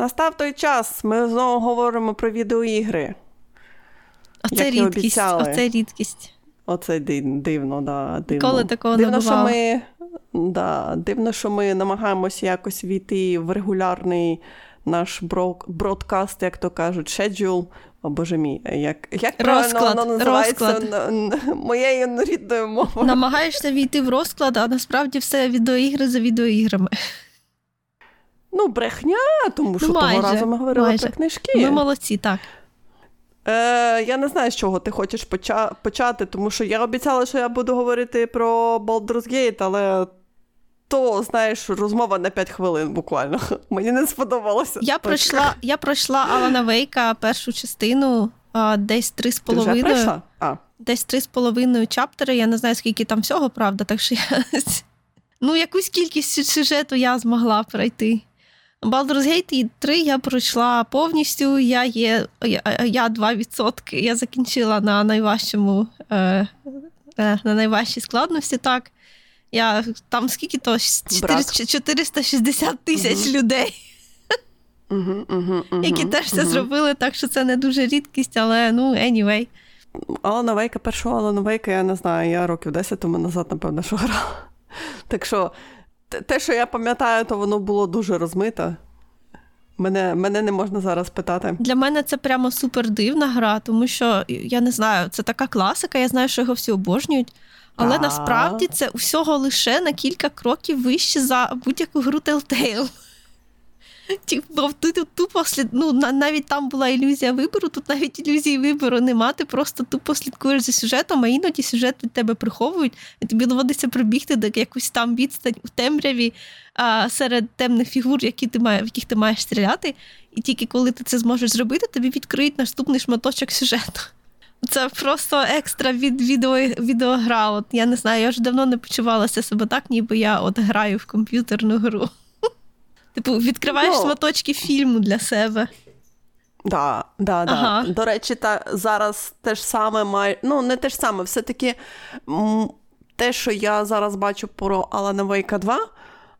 настав той час. Ми знову говоримо про відеоігри. Оце як рідкість. обіцяли. Оце рідкість. Оце дивно, да, дивно. Ніколи такого дивно, не що ми, да, дивно, що ми намагаємося якось війти в регулярний наш бродкаст, як то кажуть, schedule. О, боже мій, як, як правильно воно називається розклад. моєю рідною мовою? Намагаєшся війти в розклад, а насправді все відеоігри за відеоіграми. Ну, брехня, тому що Ну, того майже, разу ми говорили майже. про книжки. Ми молодці, так. Е, я не знаю, з чого ти хочеш поча- почати, тому що я обіцяла, що я буду говорити про Baldur's Gate, але то, знаєш, розмова на 5 хвилин буквально. Мені не сподобалося. Я пройшла, я пройшла Алана Вейка першу частину, а, десь три з половиною. А, Десь три з половиною чаптери. Я не знаю, скільки там всього, правда, так що я. Ну, якусь кількість сюжету я змогла пройти. Baldur's Gate 3 я пройшла повністю. Я є я, я 2%. Я закінчила на найважчому е, е, на найважчій складності, так. Я там скільки то 400 460 тисяч Мгм. людей, угу, угу, угу, які теж це зробили, так що це не дуже рідкість, але ну anyway. Алана Вейка, першого Алана Вейка, я не знаю, я років 10 тому назад, напевно, що грала. Так що те- що я пам'ятаю, то воно було дуже розмите. Мене, мене не можна зараз питати. Для мене це прямо супер дивна гра, тому що я не знаю, це така класика, я знаю, що його всі обожнюють. Але насправді це усього лише на кілька кроків вище за будь-яку гру Telltale. Типу, тут тупо слід... ну, на- навіть там була ілюзія вибору, тут навіть ілюзії вибору нема, ти просто тупо слідкуєш за сюжетом, а іноді сюжет від тебе приховують, і тобі доводиться прибігти до якусь там відстань у темряві а, серед темних фігур, які ти має, в яких ти маєш стріляти. І тільки коли ти це зможеш зробити, тобі відкриють наступний шматочок сюжету. Це просто екстра від відео, відеогра. От я не знаю, я вже давно не почувалася себе так, ніби я от граю в комп'ютерну гру. Типу, відкриваєш Ну. шматочки фільму для себе. Да, да, да. Ага. До речі, та зараз те ж саме має. Ну, не те ж саме, все-таки м, те, що я зараз бачу про Алана Вейка 2,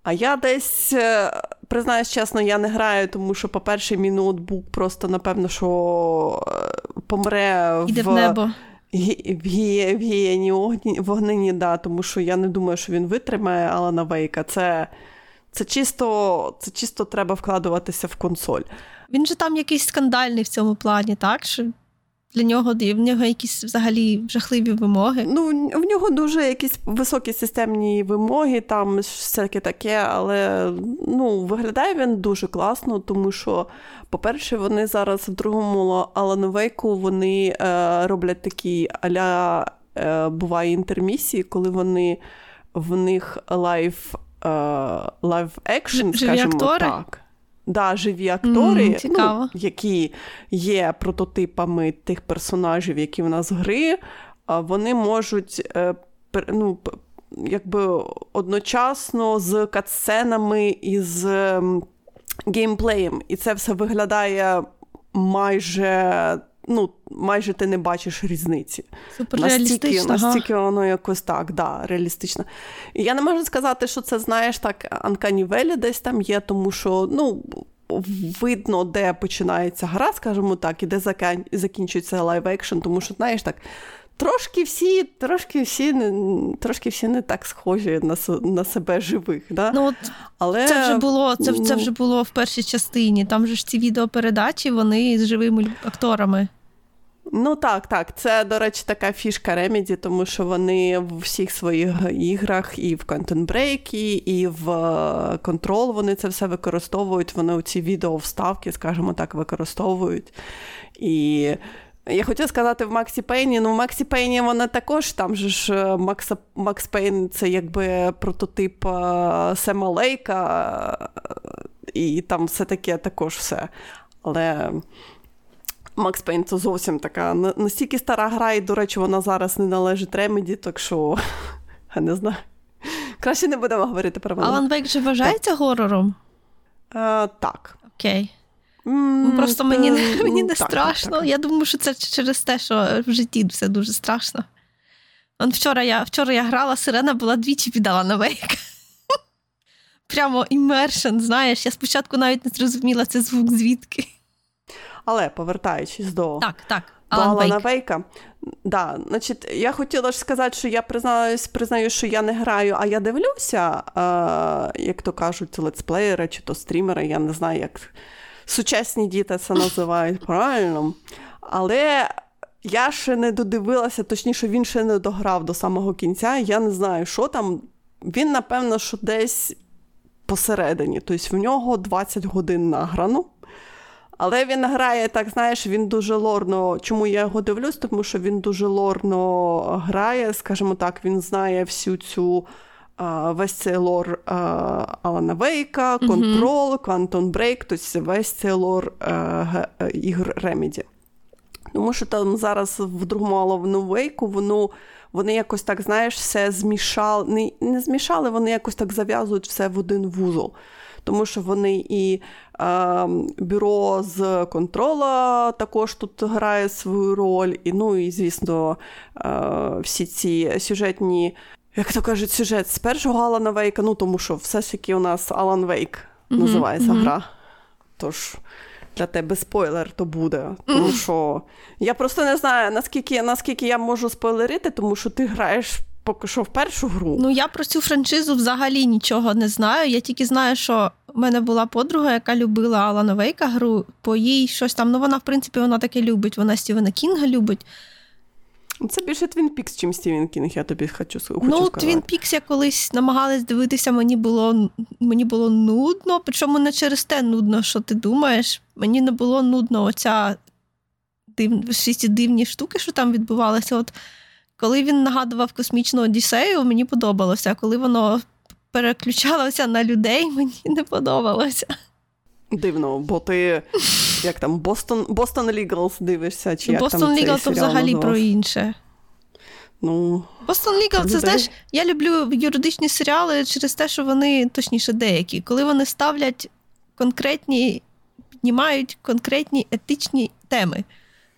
а я десь, е, признаюсь чесно, я не граю, тому що, по-перше, мій ноутбук просто, напевно, що е, помре Іде в небо. В гі- в гієні вогнині, да, тому що я не думаю, що він витримає Алана Вейка. Це, це, чисто, це чисто треба вкладуватися в консоль. Він же там якийсь скандальний в цьому плані, так? Що для нього в нього якісь взагалі жахливі вимоги. Ну, в нього дуже якісь високі системні вимоги, там всяке таке, але ну, виглядає він дуже класно, тому що, по-перше, вони зараз в другому Алану Вейку вони е, роблять такі аля е, буває інтермісії, коли вони в них лайв, е, live action, скажімо актори? так. Да, живі актори, цікаво. ну, які є прототипами тих персонажів, які в нас в гри, вони можуть е, ну, якби одночасно з катсценами і з геймплеєм. І це все виглядає майже. Ну, майже ти не бачиш різниці. Настільки, настільки воно якось так, да, реалістично. І я не можу сказати, що це, знаєш, так, Valley десь там є, тому що, ну, видно, де починається гра, скажімо так, і де закінчується live action, тому що, знаєш, так. Трошки всі, трошки всі, трошки всі не так схожі на, на себе живих. Да? Ну, от Але, це вже було, це, це ну, вже було в першій частині. Там же ж ці відеопередачі, вони з живими акторами. Ну так, так. Це, до речі, така фішка Remedy, тому що вони в всіх своїх іграх, і в Quantum Break, і в е, Control вони це все використовують. Вони ці відеовставки, скажімо так, використовують. І я хотіла сказати в Максі Пейні, ну в Максі Пейні вона також там же ж е, Макса, Макс Пейн це якби прототип е, Сема Лейка, і там все таке також все. Але. Макс Пейн це зовсім така настільки стара гра, і, до речі, вона зараз не належить Ремеді, так що я не знаю. Краще не будемо говорити про вона. Алан Вейк же вважається горором? Е, так. Окей. Ну, Просто мені, не- е, мені не так, так, страшно. так. Я думаю, що це через те, що в житті все дуже страшно. Он вчора я, вчора я грала, сирена була двічі піддала на вейк. прямо імершн, знаєш. Я спочатку навіть не зрозуміла це звук звідки. Але повертаючись до так, так. Алана Вейка, да, значить, я хотіла ж сказати, що я признаюсь, признаю, що я не граю, а я дивлюся, е, як то кажуть, летсплеєри чи то стрімери, я не знаю, як сучасні діти це називають правильно. Але я ще не додивилася, точніше, він ще не дограв до самого кінця. Я не знаю, що там. Він, напевно, що десь посередині. Тобто в нього 20 годин награно. Але він грає, так, знаєш, він дуже лорно. Чому я його дивлюсь? Тому що він дуже лорно грає, скажімо так, він знає всю цю. Весь цей лор Алана Вейка, Контрол, Quantum Break, тобто весь цей лор ігор Remedy. Тому що там зараз в другому Алану Вейку воно, вони якось так, знаєш, все змішали, не, не змішали, вони якось так зав'язують все в один вузол. Тому що вони і е, бюро з контрола також тут грає свою роль, і, ну і, звісно, е, всі ці сюжетні, як то кажуть, сюжет з першого Алана Вейка, ну тому що все ж таки у нас Алан Вейк називається mm-hmm. гра. Тож для тебе спойлер то буде. Тому що я просто не знаю, наскільки наскільки я можу спойлерити, тому що ти граєш поки що в першу гру. Ну я про цю франшизу взагалі нічого не знаю. Я тільки знаю, що в мене була подруга, яка любила Алана Вейка гру, по їй щось там. Ну вона, в принципі, вона таке любить. Вона Стівена Кінга любить. Це більше Твін Пікс, чим Стівен Кінг, я тобі хочу, хочу ну, сказати. Ну, Твін Пікс я колись намагалась дивитися, мені було мені було нудно, причому не через те нудно, що ти думаєш. Мені не було нудно оця див... всі ці дивні штуки, що там відбувалися. От коли він нагадував космічну Одіссею, мені подобалося. Коли воно переключалося на людей, мені не подобалося. Дивно, бо ти як там Бостон Бостон Legals дивишся, чи як Бостон Legal то взагалі про інше. Ну, Бостон Legal, це знаєш, я люблю юридичні серіали через те, що вони, точніше, деякі, коли вони ставлять конкретні, піднімають конкретні етичні теми.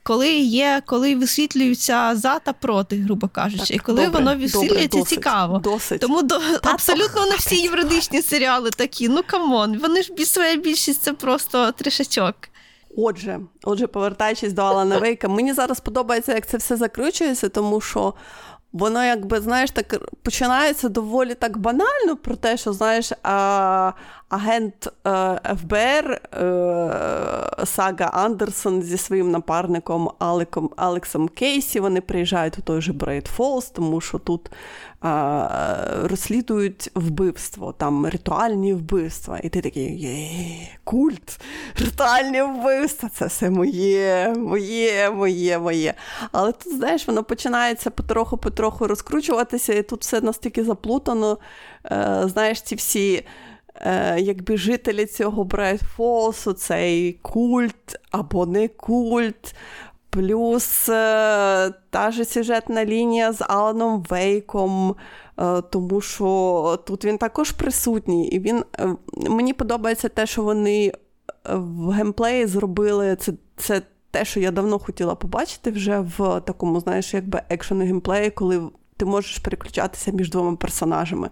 Коли є, коли висвітлюються за та проти, грубо кажучи, так, і коли добре, воно висвітлюється добре, цікаво. Досить. Тому до абсолютно не всі юридичні серіали такі. Ну come on, вони ж своя більшість це просто трішачок. Отже, отже, повертаючись до Алана Вейка, мені зараз подобається, як це все закручується, тому що воно, якби, знаєш, так починається доволі так банально про те, що знаєш, а, агент е, ФБР е, Сага Андерсон зі своїм напарником Алеком, Алексом Кейсі вони приїжджають у той же Брейд Фолз, тому що тут розслідують вбивство, там ритуальні вбивства. І ти такий є, культ, ритуальні вбивства, це все моє, моє, моє, моє. Але тут, знаєш, воно починається потроху-потроху розкручуватися, і тут все настільки заплутано. Е, знаєш, ці всі. Е, якби жителі цього Брайтфолсу, цей культ або не культ, Плюс е, та ж сюжетна лінія з Аланом Вейком, е, тому що тут він також присутній. І він мені подобається те, що вони в геймплеї зробили це. це те, що я давно хотіла побачити вже в такому, знаєш, якби екшен геймплеї, коли ти можеш переключатися між двома персонажами.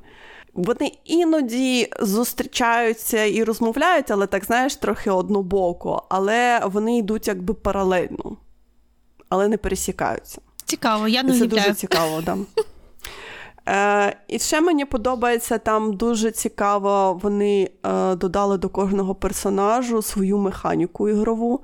Вони іноді зустрічаються і розмовляють, але так знаєш, трохи однобоко, але вони йдуть якби паралельно але не пересікаються. Цікаво, я не Це уявляю. дуже цікаво, да. Е, І ще мені подобається там дуже цікаво, вони е, додали до кожного персонажу свою механіку ігрову.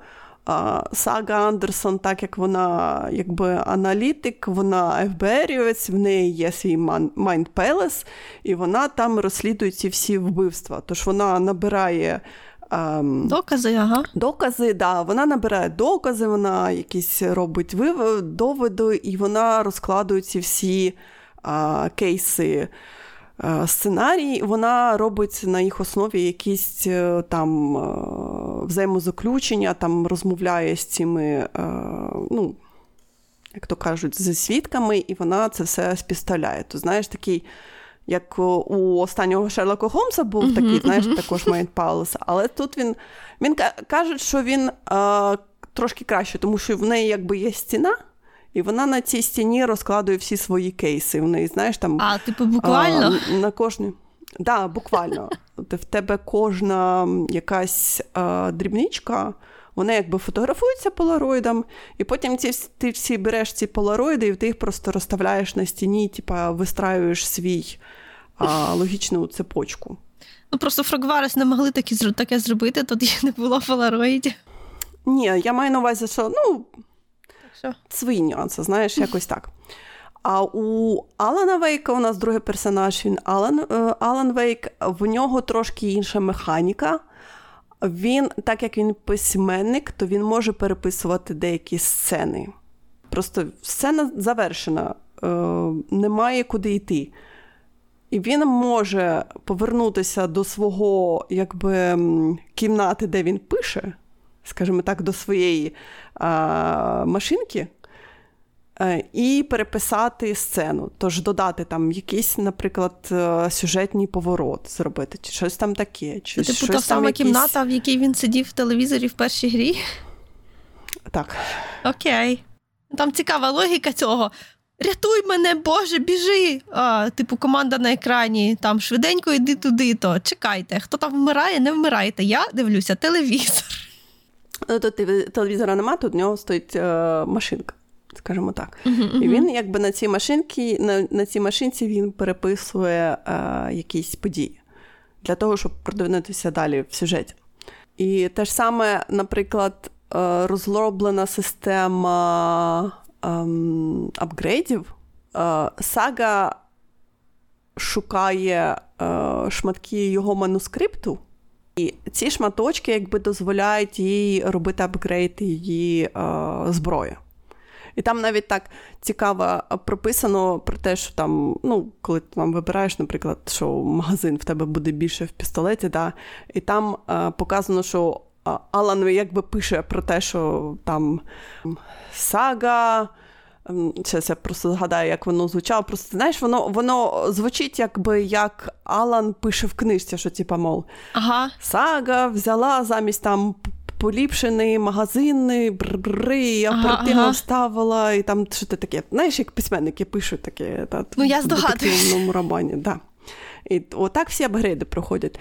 Сага Андерсон, так як вона якби аналітик, вона ФБРівець, в неї є свій Mind Palace, і вона там розслідує ці всі вбивства. Тож вона набирає Ем, докази, ага. Докази, да, вона набирає докази, вона якісь робить доводи, і вона розкладує ці всі а, кейси. Сценарій, вона робить на їх основі якісь е, там е, взаємозаключення, там розмовляє з цими, е, ну, як то кажуть, зі свідками, і вона це все співставляє. То знаєш, такий як у останнього Шерлока Холмса був mm-hmm, такий, знаєш, також Майнд Паулес. Але тут він він каже, що він а, трошки краще, тому що в неї якби є стіна, і вона на цій стіні розкладує всі свої кейси. В неї, знаєш, там а, типу, буквально а, на кожній. да, буквально. В тебе кожна якась а, дрібничка, вона якби фотографується полароїдом, і потім ці, ти всі береш ці полароїди, і ти їх просто розставляєш на стіні, типа вистраюєш свій а, логічну цепочку. Ну просто Фрогварес не могли такі, таке зробити, тоді не було полароїдів. Ні, я маю на увазі, що ну, що? свої нюанси, знаєш, якось так. А у Алана Вейка у нас другий персонаж, він Алан е, Алан Вейк, в нього трошки інша механіка. Він, так як він письменник, то він може переписувати деякі сцени. Просто сцена завершена, е, немає куди йти. І він може повернутися до свого якби, кімнати, де він пише, скажімо так, до своєї а, машинки, Е, і переписати сцену. Тож додати там якийсь, наприклад, е, сюжетний поворот зробити, чи щось там таке. Чи Типу щось та сама якісь... кімната, в якій він сидів в телевізорі в першій грі. Так. Окей. Там цікава логіка цього. Рятуй мене, Боже, біжи! А, Типу, команда на екрані, там швиденько йди туди, то чекайте, хто там вмирає, не вмирайте. Я дивлюся телевізор. Ну, Тут телевізора немає, тут в нього стоїть е, машинка скажімо так. Uh-huh, І він якби на цій машинці, на, на цій машинці він переписує е, якісь події для того, щоб продвинутися далі в сюжеті. І те ж саме, наприклад, е, розроблена система е, апгрейдів. Е, сага шукає е, шматки його манускрипту. І ці шматочки якби дозволяють їй робити апгрейд її е, зброї. І там навіть так цікаво прописано про те, що там, ну, коли ти там вибираєш, наприклад, що магазин в тебе буде більше в пістолеті, да, і там е, показано, що Алан якби пише про те, що там сага. Зараз я просто згадаю, як воно звучало. Просто знаєш, воно воно звучить, якби як Алан пише в книжці, що типа, мов, ага. сага взяла замість там поліпшений магазини, бр-бр-бри, оперативно ага, ставила, і там що ти таке. Знаєш, як письменники пишуть таке та, ну, я в детективному романі. Да. І отак всі апгрейди проходять.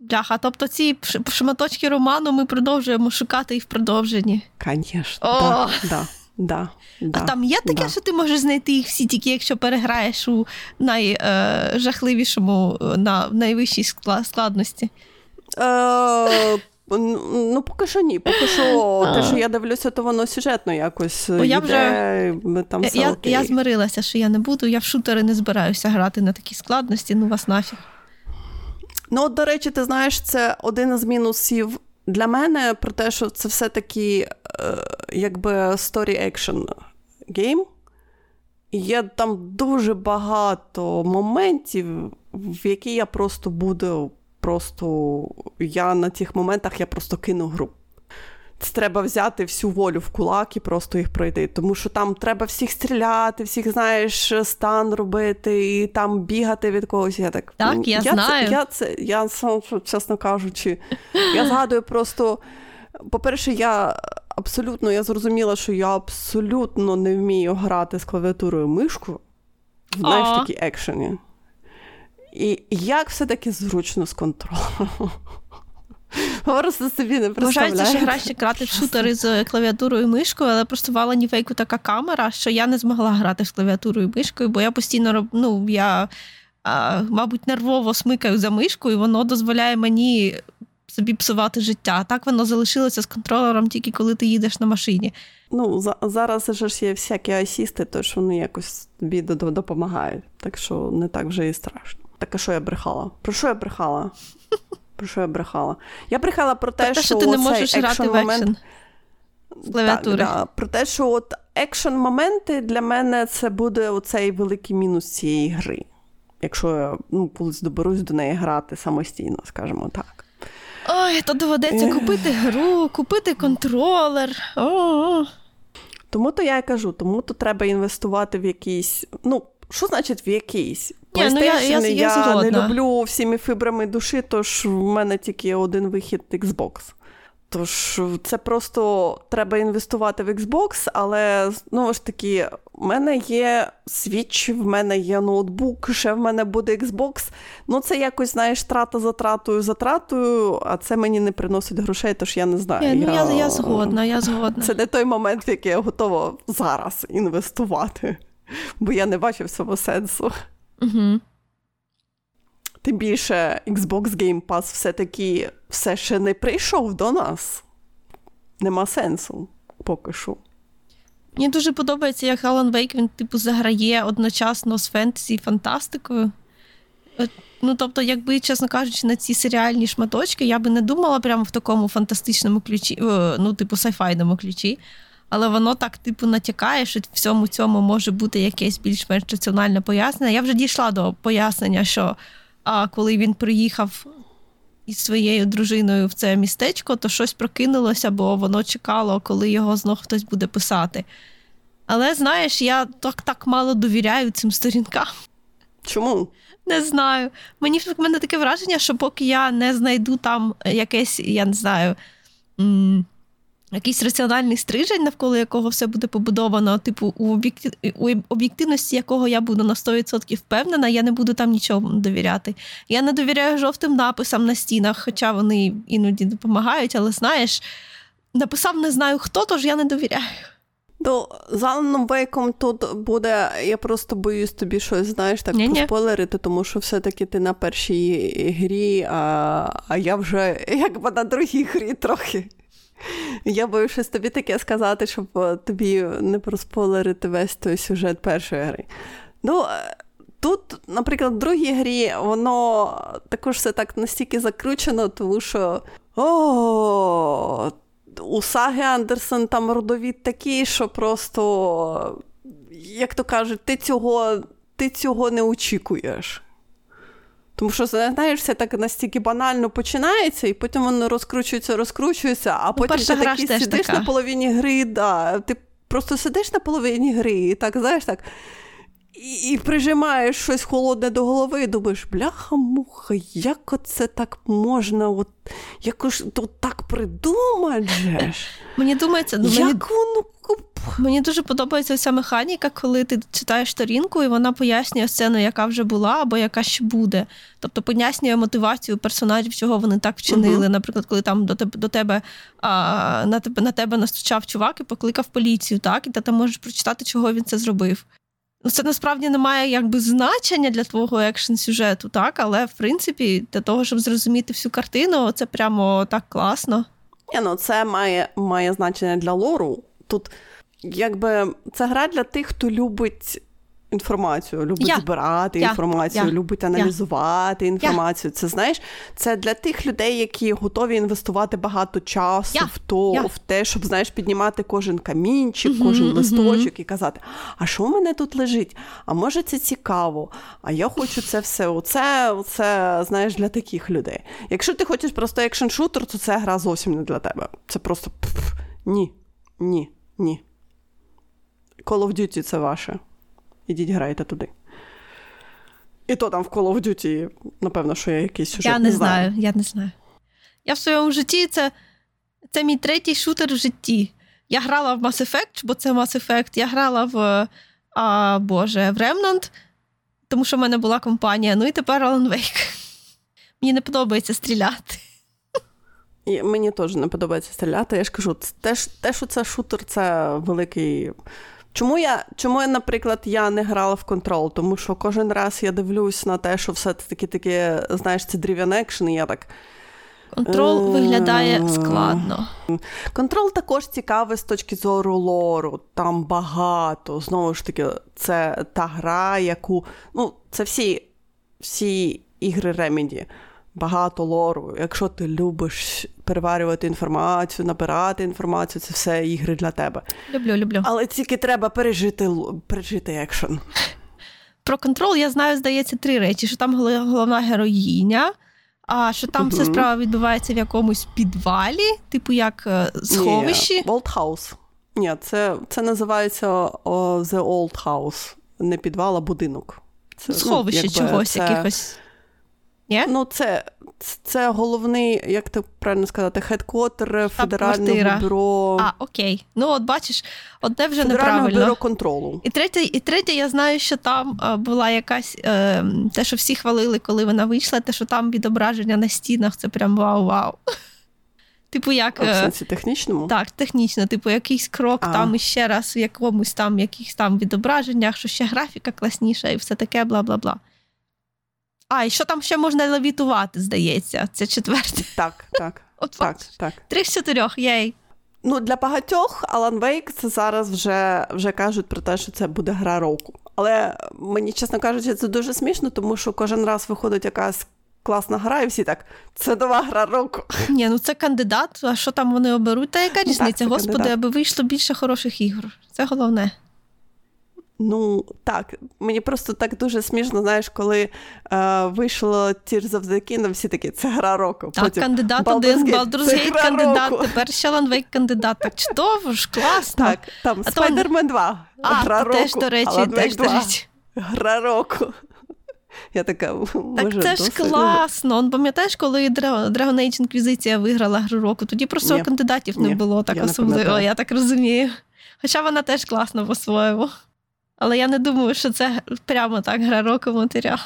Бляха, тобто ці шматочки роману ми продовжуємо шукати і в продовженні. Звісно, да, да, да, А там є таке, що ти можеш знайти їх всі, тільки якщо переграєш у найжахливішому, е, на найвищій складності. Е, Ну, поки що ні. Поки що те, що я дивлюся, то воно сюжетно якось. Бо я вже там все я, окей. я змирилася, що я не буду. Я в шутери не збираюся грати на такі складності, ну вас нафіг. Ну, от, до речі, ти знаєш, це один із мінусів для мене про те, що це все-таки е, якби story action гейм. Є там дуже багато моментів, в які я просто буду просто я на цих моментах я просто кину гру. Треба взяти всю волю в кулак і просто їх пройти. Тому що там треба всіх стріляти, всіх, знаєш, стан робити, і там бігати від когось. Я так, так я, я знаю. Це, я, це, я, чесно кажучи, я згадую просто. По-перше, я абсолютно я зрозуміла, що я абсолютно не вмію грати з клавіатурою мишку в знаєш, такі екшені. І як все-таки зручно з контролем. Просто собі не Вважається, що краще грати в шутери з клавіатурою і мишкою, але просто в Алані Фейку така камера, що я не змогла грати з клавіатурою і мишкою, бо я постійно ну, я, а, мабуть, нервово смикаю за мишкою, і воно дозволяє мені собі псувати життя. Так воно залишилося з контролером тільки коли ти їдеш на машині. Ну, за, зараз ж є всякі асісти, тож вони якось тобі допомагають, так що не так вже і страшно. Так а що я брехала? Про що я брехала? Про що я брехала? Я брехала про те, те що, що ти не можеш грати в екшен клавіатури. Так, да, Про те, що от екшн-моменти для мене це буде оцей великий мінус цієї гри. Якщо я ну, колись доберусь до неї грати самостійно, скажімо так. Ой, то доведеться купити гру, купити контролер. О-о-о. Тому то я й кажу, тому то треба інвестувати в якийсь. Ну, що значить в якийсь? Ні, ну я я, я, я не люблю всіми фібрами душі, тож в мене тільки один вихід Xbox. Тож це просто треба інвестувати в Xbox, але знову ж таки, в мене є Switch, в мене є ноутбук, ще в мене буде Xbox. Ну, це якось, знаєш, трата за тратою за тратою, а це мені не приносить грошей, тож я не знаю. Я, ну, я, я згодна, я згодна. Це не той момент, в який я готова зараз інвестувати, бо я не бачу в цьому сенсу. Угу. Тим більше Xbox Game Pass все-таки все ще не прийшов до нас. Нема сенсу поки що. Мені дуже подобається, як Алан Вейк він, типу, заграє одночасно з фентезі і фантастикою. Ну, тобто, якби, чесно кажучи, на ці серіальні шматочки я би не думала прямо в такому фантастичному ключі, ну, типу, сайфайному ключі. Але воно так, типу, натякає, що в всьому цьому може бути якесь більш-менш раціональне пояснення. Я вже дійшла до пояснення, що а, коли він приїхав із своєю дружиною в це містечко, то щось прокинулося, бо воно чекало, коли його знов хтось буде писати. Але знаєш, я так так мало довіряю цим сторінкам. Чому? Не знаю. Мені в мене таке враження, що поки я не знайду там якесь, я не знаю, м- якийсь раціональний стрижень, навколо якого все буде побудовано, типу, у, об'єктив... у об'єктивності якого я буду на 100% впевнена, я не буду там нічого довіряти. Я не довіряю жовтим написам на стінах, хоча вони іноді допомагають, але знаєш, написав не знаю хто, тож я не довіряю. Ну, з Аланом Вейком тут буде, я просто боюсь тобі щось, знаєш, так Ні-ні. поспойлерити, тому що все-таки ти на першій грі, а а я вже якби на другій грі трохи. Я боюсь щось тобі таке сказати, щоб тобі не проспойлерити весь той сюжет першої гри. Ну, тут, наприклад, в другій грі воно також все так настільки закручено, тому що. О, у Саги Андерсон там родовід такий, що просто, як то кажуть, ти цього ти цього не очікуєш. Тому що, знаєш, все так настільки банально починається, і потім воно розкручується, розкручується, а потім Перша ти такий сидиш така. на половині гри, да, ти просто сидиш на половині гри, і так, знаєш, так. І, і прижимаєш щось холодне до голови, і думаєш, бляха-муха, як оце так можна? От, якось тут так придумати же ж? Мені думається, ну, як мені... воно Мені дуже подобається ця механіка, коли ти читаєш сторінку, і вона пояснює сцену, яка вже була, або яка ще буде. Тобто пояснює мотивацію персонажів, чого вони так вчинили. Uh-huh. Наприклад, коли там до тебе до тебе а, на тебе на тебе настучав чувак і покликав поліцію, так, і ти там можеш прочитати, чого він це зробив. Ну, Це насправді не має якби значення для твого екшн сюжету, так, але в принципі, для того, щоб зрозуміти всю картину, це прямо так класно. Ні, ну Це має, має значення для лору. Тут якби це гра для тих, хто любить інформацію, любить я. збирати я. інформацію, я. любить аналізувати інформацію. Це знаєш, це для тих людей, які готові інвестувати багато часу в то, в те, щоб знаєш, піднімати кожен камінчик, uh-huh, кожен листочок uh-huh. і казати, а що в мене тут лежить? А може це цікаво? А я хочу це все. Оце, оце знаєш, для таких людей. Якщо ти хочеш просто екшн-шутер, то це гра зовсім не для тебе. Це просто ні, ні, ні. Call of Duty це ваше. Ідіть грайте туди. І то там в Call of Duty, напевно, що є якийсь сюжет. Я не, не знаю. знаю, я не знаю. Я в своєму житті це це мій третій шутер в житті. Я грала в Mass Effect, бо це Mass Effect. Я грала в а, Боже, в Remnant, тому що в мене була компанія. Ну і тепер Alan Wake. Мені не подобається стріляти. І Мені теж не подобається стріляти. Я ж кажу, те, те, що це шутер, це великий. Чому я, чому я, наприклад, я не грала в Control? Тому що кожен раз я дивлюсь на те, що все-таки таке, знаєш, це third-person екшн, і я так. Control виглядає складно. Control також цікавий з точки зору лору. Там багато. Знову ж таки, це та гра, яку. Ну, це всі всі ігри Remedy. Багато лору. Якщо ти любиш переварювати інформацію, набирати інформацію, це все ігри для тебе. Люблю, люблю. Але тільки треба пережити пережити екшен. Про контрол я знаю, здається, три речі: що там головна героїня, а що там uh-huh. вся справа відбувається в якомусь підвалі, типу як сховищі. Old House. Ні, це це називається oh, The Old House. Не підвал, а будинок. Це, Сховище ну, якби, чогось, це... якихось. Yeah? Ну, це це головний, як так правильно сказати, хедквотер федерального бюро. А, окей. Ну, от бачиш, одне вже Федерального неправильно. бюро контролу. І третє, і третє, я знаю, що там була якась е, те, що всі хвалили, коли вона вийшла, те, що там відображення на стінах, це прям вау-вау. Типу, як. А в сенсі технічному? Так, технічно, типу, якийсь крок а. там іще раз в якомусь там якихось там відображеннях, що ще графіка класніша і все таке, бла бла бла. А, і що там ще можна левітувати, здається, це четверте. Так, так. От так, так. Три з чотирьох, єй. Ну, для багатьох Alan Wake це зараз вже вже кажуть про те, що це буде гра року. Але мені, чесно кажучи, це дуже смішно, тому що кожен раз виходить якась класна гра, і всі так, це нова гра року. Ні, ну це кандидат, а що там вони оберуть? Та яка різниця? Ну, так, Господи, кандидат. аби вийшло більше хороших ігор. Це головне. Ну, так, мені просто так дуже смішно, знаєш, коли е, вийшло Tears of the Kingdom, всі такі, це гра року. Так, Потім кандидат один, Baldur's Gate кандидат, року. тепер ще Alan Wake кандидат. Так чудово ж, класно. Так, там Spider-Man 2, а, гра року. теж, до речі, Alan теж, до речі. Гра року. Я така, Так може, це ж досить? класно. Он пам'ятаєш, коли Dra- Dragon Age Inquisition виграла гру року, тоді просто Ні. кандидатів не Ні, було так я особливо, я так розумію. Хоча вона теж класна по-своєму. Але я не думаю, що це прямо так гра року матеріал.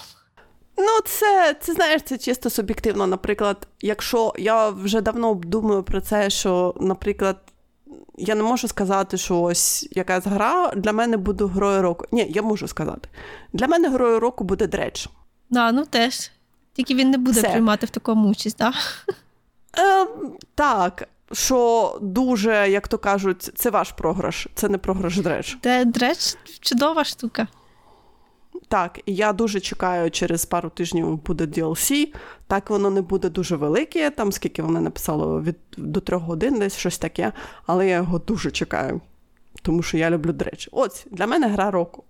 Ну, це, це знаєш, це чисто суб'єктивно. Наприклад, якщо я вже давно думаю про це, що, наприклад, я не можу сказати, що ось якась гра для мене буде грою року. Ні, я можу сказати. Для мене грою року буде дредж. Да, ну теж. Тільки він не буде Все. приймати в такому участь, так? Е, так, що дуже, як то кажуть, це ваш програш, це не програш дредж. Де дреч чудова штука. Так, і я дуже чекаю, через пару тижнів буде DLC. Так воно не буде дуже велике, там скільки вони написали від до трьох годин, десь щось таке, але я його дуже чекаю, тому що я люблю дреч. Ось для мене гра року.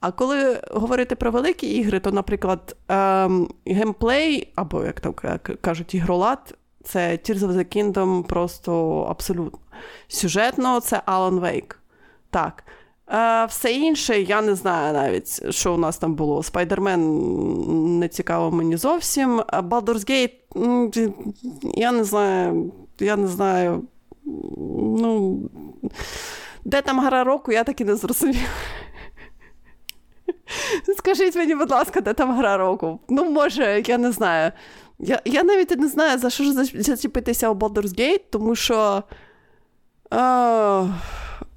А коли говорити про великі ігри, то, наприклад, ем, геймплей, або як там кажуть, ігролад, це Tears of the Kingdom просто абсолютно. Сюжетно це Alan Wake. Так. Е, все інше, я не знаю навіть, що у нас там було. Спайдермен не цікаво мені зовсім. Baldur's Gate, я не знаю, я не знаю. Ну, де там гра року, я так і не зрозумів. Скажіть мені, будь ласка, де там гра року? Ну, може, я не знаю. Я я навіть не знаю, за що ж зачепитися у Baldur's Gate, тому що. Е,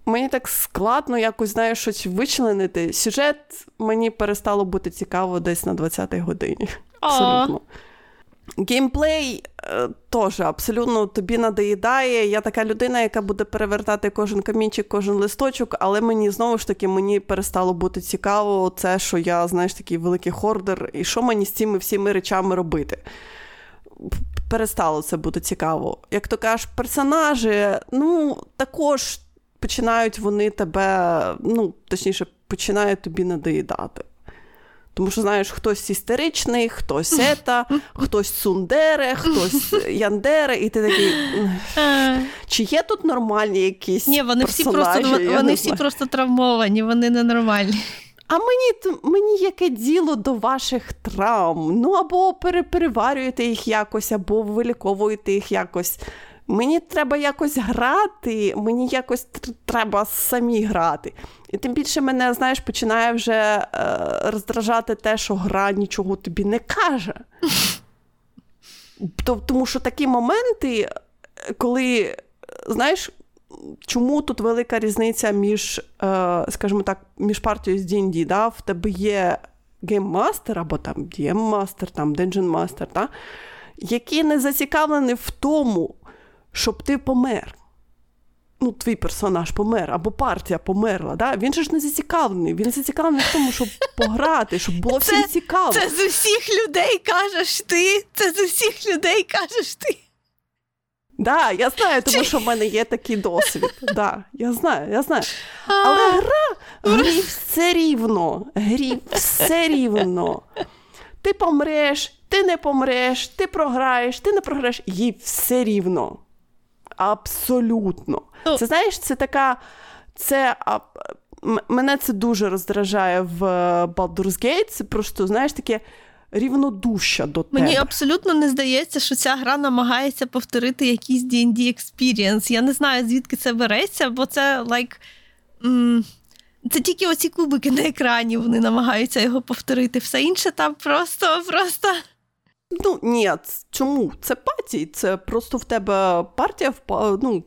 мені так складно якось, знаєш, щось вичленити. Сюжет мені перестало бути цікаво десь на 20-й годині. Абсолютно. Геймплей е, теж абсолютно тобі надоїдає. Я така людина, яка буде перевертати кожен камінчик, кожен листочок, але мені знову ж таки мені перестало бути цікаво це, що я, знаєш, такий великий хордер, і що мені з цими всіми речами робити. Перестало це бути цікаво. Як то кажеш, персонажі, ну, також починають вони тебе, ну, точніше, починають тобі надоїдати. Тому що, знаєш, хтось істеричний, хтось ета, хтось цундере, хтось яндере, і ти такий. Е, Чи є тут нормальні якісь. Ні, вони всі просто вони всі просто травмовані, вони ненормальні. А мені мені яке діло до ваших травм? Ну або пере- переварюєте їх якось, або виліковуєте їх якось. Мені треба якось грати, мені якось тр- треба самі грати. І тим більше мене, знаєш, починає вже е, роздражати те, що гра нічого тобі не каже. Тому що такі моменти, е, коли, е, знаєш, чому тут велика різниця між, е, скажімо так, між партією з D&D, да? в тебе є game master або там DM master, там Dungeon Master, да? який не зацікавлений в тому, щоб ти помер. Ну, твій персонаж помер, або партія померла. Да? Він же ж не зацікавлений. Він зацікавлений в тому, щоб пограти, щоб було всім Це- цікаво. Це з усіх людей кажеш ти. Це з усіх людей кажеш ти. Да, я знаю, тому що в мене є такий досвід. Да, я знаю, я знаю. Але гра, грі все рівно. Грі все рівно. Ти помреш, ти не помреш, ти програєш, ти не програєш, їй все рівно. Абсолютно. Ну. Це знаєш, це така. Це мене це дуже роздражає в е, Baldur's Gate. Це просто, знаєш, таке. Рівнодуща до Мені тебе. абсолютно не здається, що ця гра намагається повторити якийсь D&D experience. Я не знаю, звідки це береться, бо це like, м- це тільки оці кубики на екрані, вони намагаються його повторити. Все інше там просто, просто. Ну ні, чому? Це паті, це просто в тебе партія ну,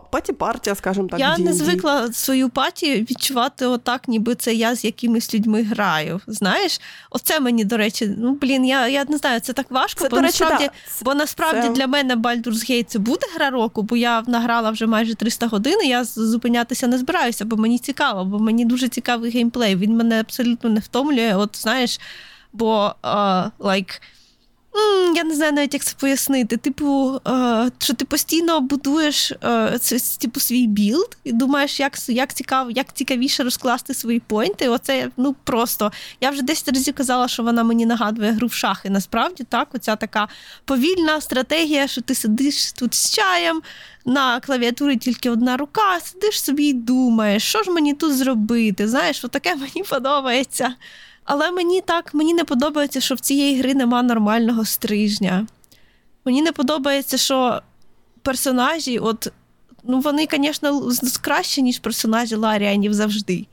паті партія, скажімо так. Я не звикла свою паті відчувати отак, ніби це я з якимись людьми граю. Знаєш, оце мені, до речі, ну блін, я я не знаю, це так важко, це, бо, до речі, насправді, да. бо насправді це... для мене Baldur's Gate це буде гра року, бо я награла вже майже 300 годин, і я зупинятися не збираюся, бо мені цікаво, бо мені дуже цікавий геймплей. Він мене абсолютно не втомлює. От знаєш, бо uh, like, я не знаю навіть, як це пояснити. Типу, е, що ти постійно будуєш е, це, типу, свій білд і думаєш, як як, цікаво, як цікавіше розкласти свої point и. Оце ну просто. Я вже 10 разів казала, що вона мені нагадує гру в шахи. Насправді, так, оця така повільна стратегія, що ти сидиш тут з чаєм. На клавіатурі тільки одна рука, сидиш собі і думаєш, що ж мені тут зробити. Знаєш, таке мені подобається. Але мені так мені не подобається, що в цієї гри нема нормального стрижня. Мені не подобається, що персонажі, от, ну вони, звісно, краще, ніж персонажі Ларіанів завжди.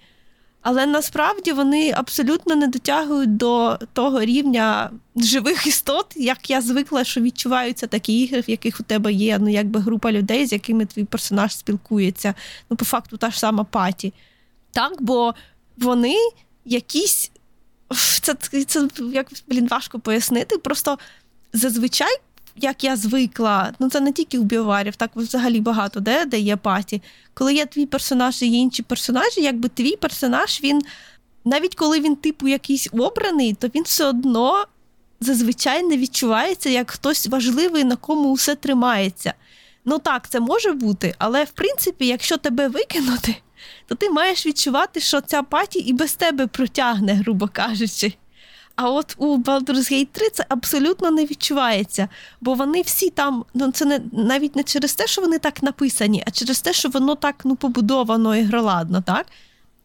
Але насправді вони абсолютно не дотягують до того рівня живих істот, як я звикла, що відчуваються такі ігри, в яких у тебе є ну, якби група людей, з якими твій персонаж спілкується. Ну, по факту, та ж сама паті. Так, бо вони якісь це, це як блін, важко пояснити. Просто зазвичай, як я звикла, ну це не тільки у біоварів, так взагалі багато де, де є паті. Коли є твій персонаж і є інші персонажі, якби твій персонаж, він навіть коли він, типу, якийсь обраний, то він все одно зазвичай не відчувається як хтось важливий, на кому все тримається. Ну так, це може бути, але в принципі, якщо тебе викинути то ти маєш відчувати, що ця паті і без тебе протягне, грубо кажучи. А от у Baldur's Gate 3 це абсолютно не відчувається, бо вони всі там, ну це не навіть не через те, що вони так написані, а через те, що воно так ну, побудовано ігроладно, так?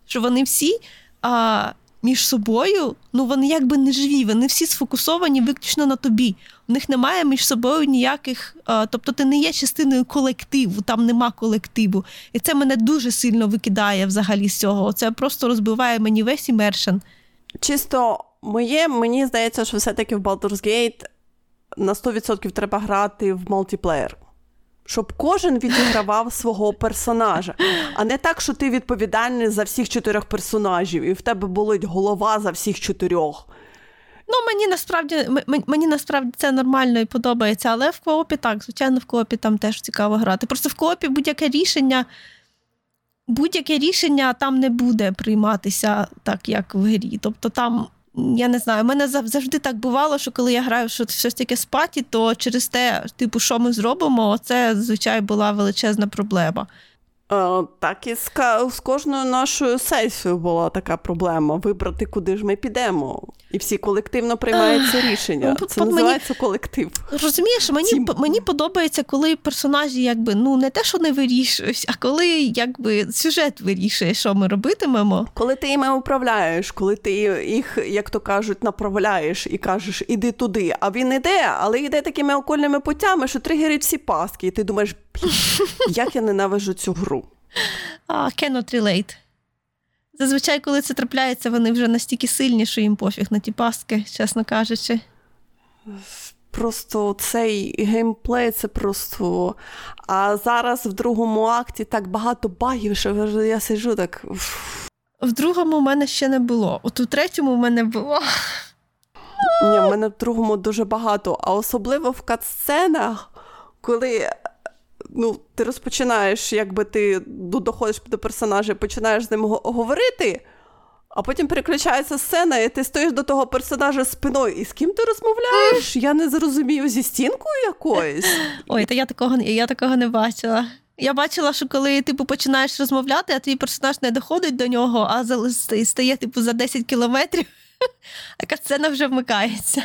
Що вони всі а, між собою, ну вони якби не живі, вони всі сфокусовані виключно на тобі. У них немає між собою ніяких, тобто ти не є частиною колективу, там нема колективу. І це мене дуже сильно викидає взагалі з цього. Це просто розбиває мені весь імершн. Чисто моє, мені здається, що все-таки в Baldur's Gate на 100% треба грати в мультиплеєр щоб кожен відігравав свого персонажа, а не так, що ти відповідальний за всіх чотирьох персонажів, і в тебе болить голова за всіх чотирьох. Ну, мені насправді мені насправді це нормально і подобається, але в коопі так, звичайно, в коопі там теж цікаво грати. Просто в коопі будь-яке рішення, будь-яке рішення там не буде прийматися так, як в грі. Тобто там я не знаю, в мене завжди так бувало, що коли я граю що щось таке спаті, то через те, типу, що ми зробимо, це, звичайно, була величезна проблема. Е, так і з, з кожною нашою сесією була така проблема вибрати, куди ж ми підемо. І всі колективно приймають це рішення. Ну, це По, називається мені, колектив. Розумієш, мені мені подобається, коли персонажі якби ну не те, що не вирішують, а коли якби сюжет вирішує, що ми робитимемо. Коли ти іми управляєш, коли ти їх, як то кажуть, направляєш і кажеш, іди туди. А він іде, але йде такими окольними путями, що тригерить всі паски, і ти думаєш, як я ненавижу цю гру. Uh, cannot relate. Зазвичай, коли це трапляється, вони вже настільки сильні, що їм пофіг на ті пастки, чесно кажучи. Просто цей геймплей це просто. А зараз в другому акті так багато багів, що я сиджу так. В другому в мене ще не було. От у третьому в мене було. Ні, в мене в другому дуже багато, а особливо в катсценах, коли ну, ти розпочинаєш, якби ти доходиш до персонажа, починаєш з ним говорити, а потім переключається сцена, і ти стоїш до того персонажа спиною. І з ким ти розмовляєш? Я не зрозумію зі стінкою якоюсь. Ой, та я такого я такого не бачила. Я бачила, що коли типу починаєш розмовляти, а твій персонаж не доходить до нього, а стає типу за 10 кілометрів, яка сцена вже вмикається.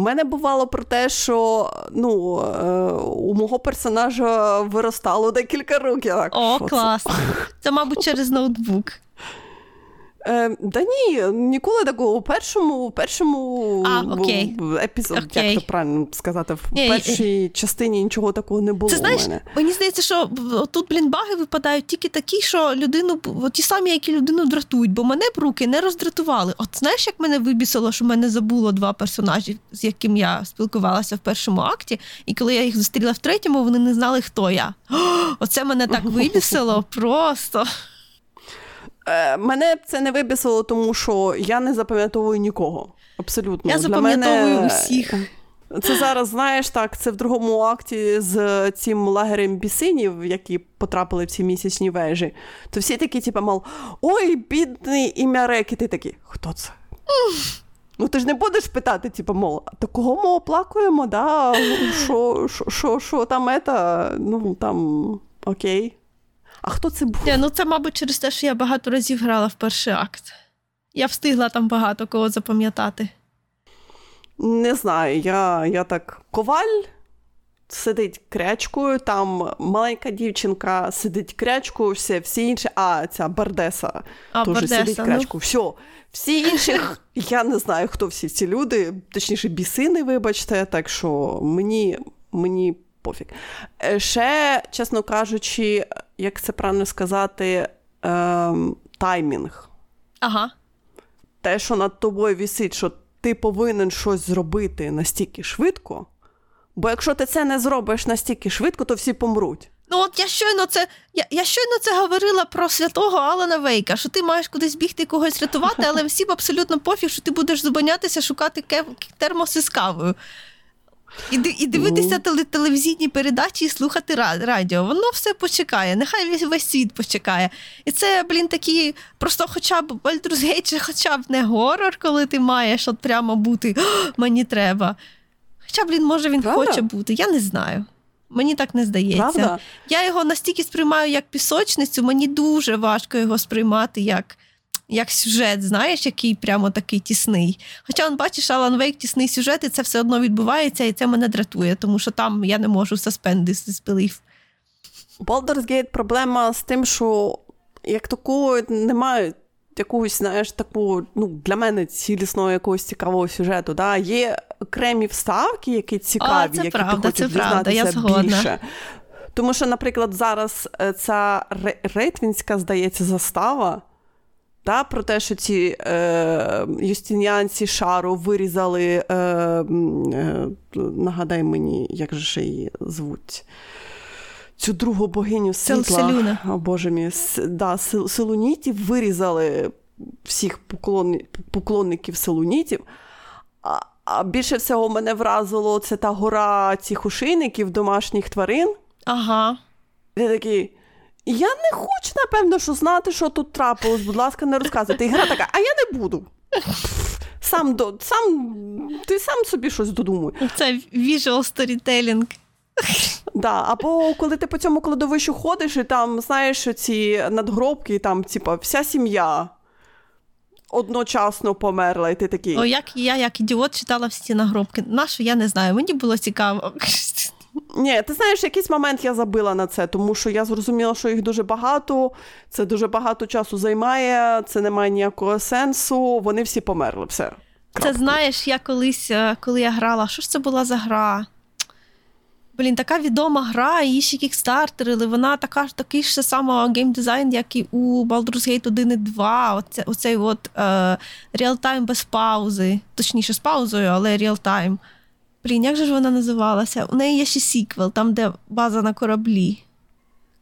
У мене бувало про те, що ну, е, у мого персонажа виростало декілька років. О, клас. Це, мабуть, через ноутбук. Е, Да ні, ніколи такого у першому у першому а, окей. епізоді, як то правильно сказати, в ні, першій і... частині нічого такого не було. Це знаєш, у мене. Мені здається, що тут, блін, баги випадають тільки такі, що людину ті самі, які людину дратують, бо мене б руки не роздратували. От знаєш, як мене вибісило, що мене забуло два персонажі, з яким я спілкувалася в першому акті, і коли я їх зустріла в третьому, вони не знали, хто я. О, оце мене так вибісило просто. Е, мене це не вибісило, тому що я не запам'ятовую нікого. Абсолютно. Я запам'ятовую мене... усіх. Це зараз, знаєш, так, це в другому акті з цим лагерем бісинів, які потрапили в ці місячні вежі, то всі такі, типу, мов, ой, бідний ім'я Рек, і ти такий, хто це? Ну, ти ж не будеш питати, типу, мол, то кого ми оплакуємо, да? Що там ета? Ну, там, окей. А хто це був? Не, ну Це, мабуть, через те, що я багато разів грала в перший акт. Я встигла там багато кого запам'ятати. Не знаю, я я так коваль сидить крячкою, там маленька дівчинка сидить крячкою, всі всі інші, а ця Бардеса а, теж Бардеса, сидить крячкою. Ну. Все. Всі інші, я не знаю, хто всі ці люди, точніше, бісини, вибачте, так що мені мені пофіг. Е, ще, чесно кажучи, як це правильно сказати, ем, таймінг. Ага. Те, що над тобою вісить, що ти повинен щось зробити настільки швидко, бо якщо ти це не зробиш настільки швидко, то всі помруть. Ну, от я щойно це я, я щойно це говорила про святого Алана Вейка, що ти маєш кудись бігти когось рятувати, але всім абсолютно пофіг, що ти будеш зупинятися, шукати термоси з кавою. І і дивитися ну. телевізійні передачі і слухати радіо. Воно все почекає, нехай весь весь світ почекає. І це, блін, такі просто хоча б Baldur's Gate, хоча б не горор, коли ти маєш от прямо бути мені треба. Хоча, блін, може, він Правда? хоче бути, я не знаю. Мені так не здається. Правда? Я його настільки сприймаю як пісочницю, мені дуже важко його сприймати як як сюжет, знаєш, який прямо такий тісний. Хоча, он, бачиш, Алан Вейк тісний сюжет, і це все одно відбувається, і це мене дратує, тому що там я не можу суспендити спилів. Baldur's Gate проблема з тим, що як такого немає якогось, знаєш, таку, ну, для мене цілісного якогось цікавого сюжету. Да? Є окремі вставки, які цікаві, О, це які правда, ти хочеш це правда, я більше. Тому що, наприклад, зараз е, ця рейтвінська, здається, застава. Та, Про те, що ці е, юстиніанці шару вирізали, е, е, нагадай мені, як же ще її звуть. Цю другу богиню світла. О, Боже мій, да, Селунітів вирізали всіх поклон, поклонників селунітів. А, а більше всього мене вразило це та гора цих ушийників домашніх тварин. Ага. Я такий. Я не хочу, напевно, що знати, що тут трапилось. Будь ласка, не розказуйте. І гра така, а я не буду. Сам до, сам, Ти сам собі щось додумуй. Це visual storytelling. Да, Або коли ти по цьому кладовищу ходиш, і там, знаєш, ці надгробки, там, типа, вся сім'я одночасно померла, і ти такий. О, як я, як ідіот, читала всі нагробки. Нащо я не знаю, мені було цікаво. Ні, ти знаєш, якийсь момент я забила на це, тому що я зрозуміла, що їх дуже багато, це дуже багато часу займає, це не має ніякого сенсу. Вони всі померли. Все. Крапка. Це знаєш, я колись, е, коли я грала, що ж це була за гра? Блін, така відома гра, її ще кікстартерили, вона така ж такий ж саме геймдизайн, як і у Baldur's Gate 1 і 2. Оце, оцей от е, real-time без паузи, точніше з паузою, але real-time. Блін, як же ж вона називалася? У неї є ще сіквел, там, де база на кораблі.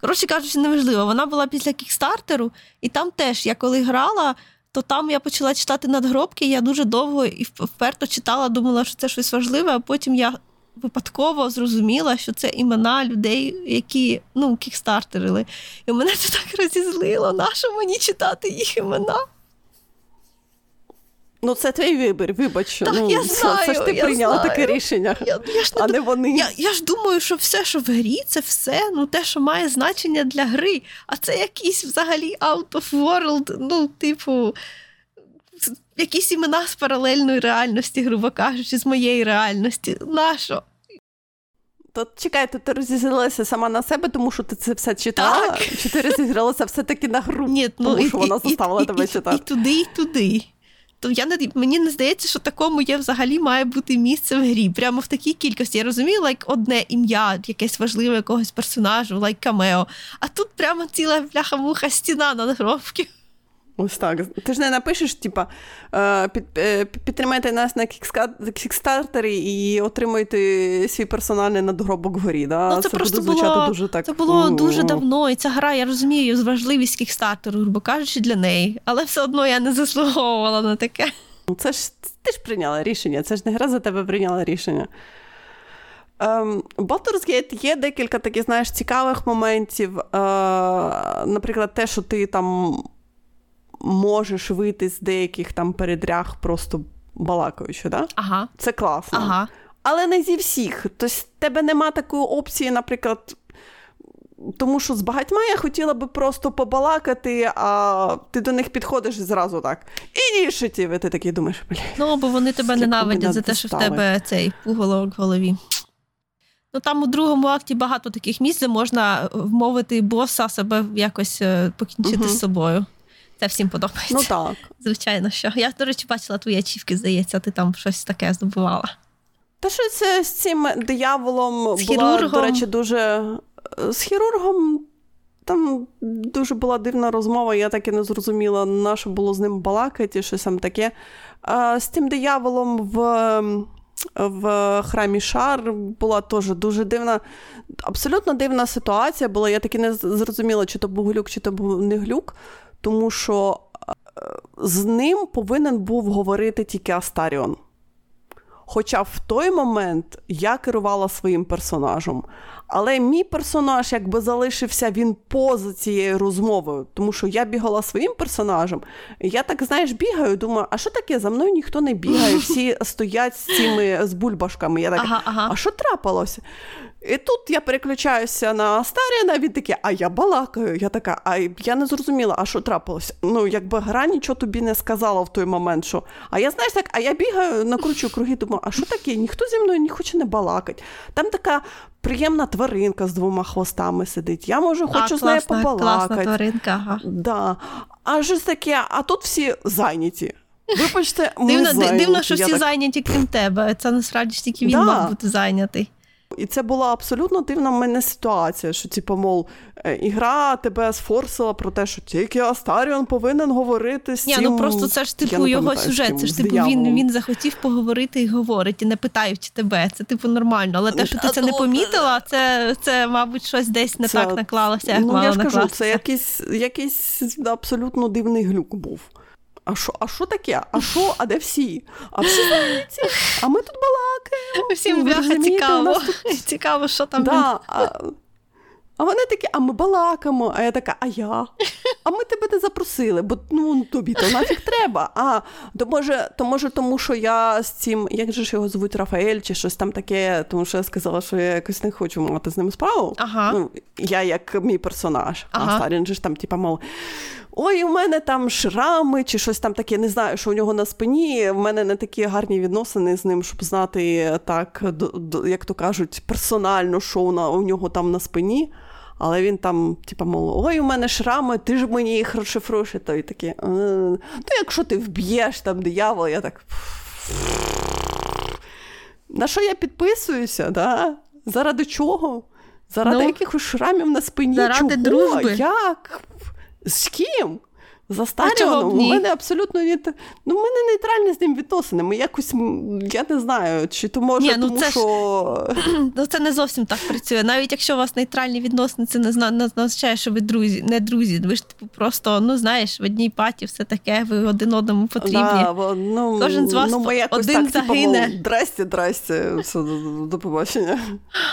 Коротше кажучи, неважливо. Вона була після кікстартеру, і там теж, я коли грала, то там я почала читати надгробки, я дуже довго і вперто читала, думала, що це щось важливе, а потім я випадково зрозуміла, що це імена людей, які ну, кікстартерили. І мене це так розізлило, нащо мені читати їх імена? Ну, це твій вибір, вибач. Так, ну, я знаю, Це ж ти прийняла знаю. таке рішення, я, я ж не, а не вони. Я я ж думаю, що все, що в грі, це все ну, те, що має значення для гри. А це якісь взагалі out of world, ну, типу, якісь імена з паралельної реальності, грубо кажучи, з моєї реальності. Нащо? То чекайте, ти розізлилася сама на себе, тому що ти це все читала? Так. Чи ти розізлилася все-таки на гру, Ні, ну, тому і, що вона заставила і, тебе і, читати? І туди, і туди. То я не мені не здається, що такому є взагалі має бути місце в грі. Прямо в такій кількості. Я розумію, лайк одне ім'я, якесь важливе якогось персонажу, лайк камео. А тут прямо ціла бляха-муха стіна надгробків. Ось так. Ти ж не напишеш, типа, е, під, е, підтримайте нас на кікстартері і отримуйте свій персональний надгробок вгорі. Да? Ну, це, це просто буде звучати було, дуже так. Це було ну, дуже давно, і ця гра, я розумію, з важливість кікстартеру, грубо кажучи, для неї. Але все одно я не заслуговувала на таке. Ну, це ж ти ж прийняла рішення, це ж не гра за тебе прийняла рішення. Ем, Baldur's Gate є декілька таких, знаєш, цікавих моментів. Е, Наприклад, те, що ти там можеш вийти з деяких там передряг, просто балакаючи, да? Ага. Це класно. Ага. Але не зі всіх. Тобто, в тебе нема такої опції, наприклад. Тому що з багатьма я хотіла би просто побалакати, а ти до них підходиш і зразу так. Інішитів, і ти такий думаєш, блядь. Ну, бо вони тебе ненавидять за те, що в тебе цей пуголок в голові. Ну там у другому акті багато таких місць, де можна вмовити боса себе якось е, покінчити Мгм. з собою. Це всім подобається. Ну так. Звичайно, що. Я, до речі, бачила твої ачівки, здається, ти там щось таке здобувала. Та що це з цим дияволом З була, хірургом? до речі, дуже. е, З хірургом там дуже була дивна розмова, я так і не зрозуміла, на що було з ним балакати, щось там таке. А з тим дияволом в, в храмі Шар була теж дуже дивна, абсолютно дивна ситуація була. Я так і не зрозуміла, чи то був глюк, чи то був не глюк, тому що е, з ним повинен був говорити тільки Астаріон. Хоча в той момент я керувала своїм персонажем. Але мій персонаж якби залишився він поза цією розмовою, тому що я бігала своїм персонажем. І я так, знаєш, бігаю, думаю, а що таке? За мною ніхто не бігає, всі стоять з цими з бульбашками. Я так, Ага, ага. а що трапилося? І тут я переключаюся на Старіна, він такий, а я балакаю. Я така, а я не зрозуміла, а що трапилося? Ну, якби гра нічого тобі не сказала в той момент, що. А я знаєш так, а я бігаю, накручу круги, думаю, а що таке? Ніхто зі мною не хоче не балакати. Там така приємна тваринка з двома хвостами сидить. Я може хочу а, з нею побалакати. класна тваринка. Ага. Да. А щось таке, а тут всі зайняті. Вибачте, ми Дивно, зайняті. дивно, що всі так- зайняті, крім тебе. Це насправді ж тільки він Да. мав бути зайнятий. І це була абсолютно дивна в мене ситуація, що, типу, мов, е, ігра тебе сфорсила про те, що тільки Астаріон повинен говорити з Ні, цим... ну просто це ж типу його сюжет. Це ж типу він, він захотів поговорити і говорить, і не питаючи тебе. Це типу нормально. Але те, що ти це не помітила, це, це мабуть, щось десь не Це- так наклалося, як ну, мало я ж кажу, накластися. це якийсь, якийсь абсолютно дивний глюк був. А що, а що таке? А що? А де всі? А всі зайняті? А ми тут балакаємо. Всім бляха цікаво. нас Цікаво, що там. Да, а, а вони такі, а ми балакаємо. А я така, а я? А ми тебе не запросили, бо ну тобі то нафіг треба. А то може, то може, тому що я з цим, як же ж його звуть Рафаель, чи щось там таке, тому що я сказала, що я якось не хочу мати з ним справу. Ага. Ну, я як мій персонаж. Ага. А Старін же ж там, типа, мов. Ой, у мене там шрами чи щось там таке, не знаю, що у нього на спині. В мене не такі гарні відносини з ним, щоб знати так, як то кажуть, персонально, що у нього там на спині. Але він там, типа, мов, ой, у мене шрами, ти ж мені їх розшифруєш. І той такий, «Е, ну якщо ти вб'єш там диявола, я так. На що я підписуюся, да? Заради чого? Заради Ну, якихось шрамів на спині. заради Чого? дружби. Як? З ким? За чого У мене абсолютно ні. Ну, в мене нейтральні з ним відносини. Ми якось, я не знаю, чи то може, Ні, ну тому це ж- Ну, це не зовсім так працює. Навіть якщо у вас нейтральні відносини, це не зна- не означає, що ви друзі, не друзі. Ви ж типу просто, ну знаєш, в одній паті все таке, ви один одному потрібні. Да, бо, ну, Кожен з вас ну, ми якось один так, типу, загине. мов, здрасте, здрасте, все, до, побачення.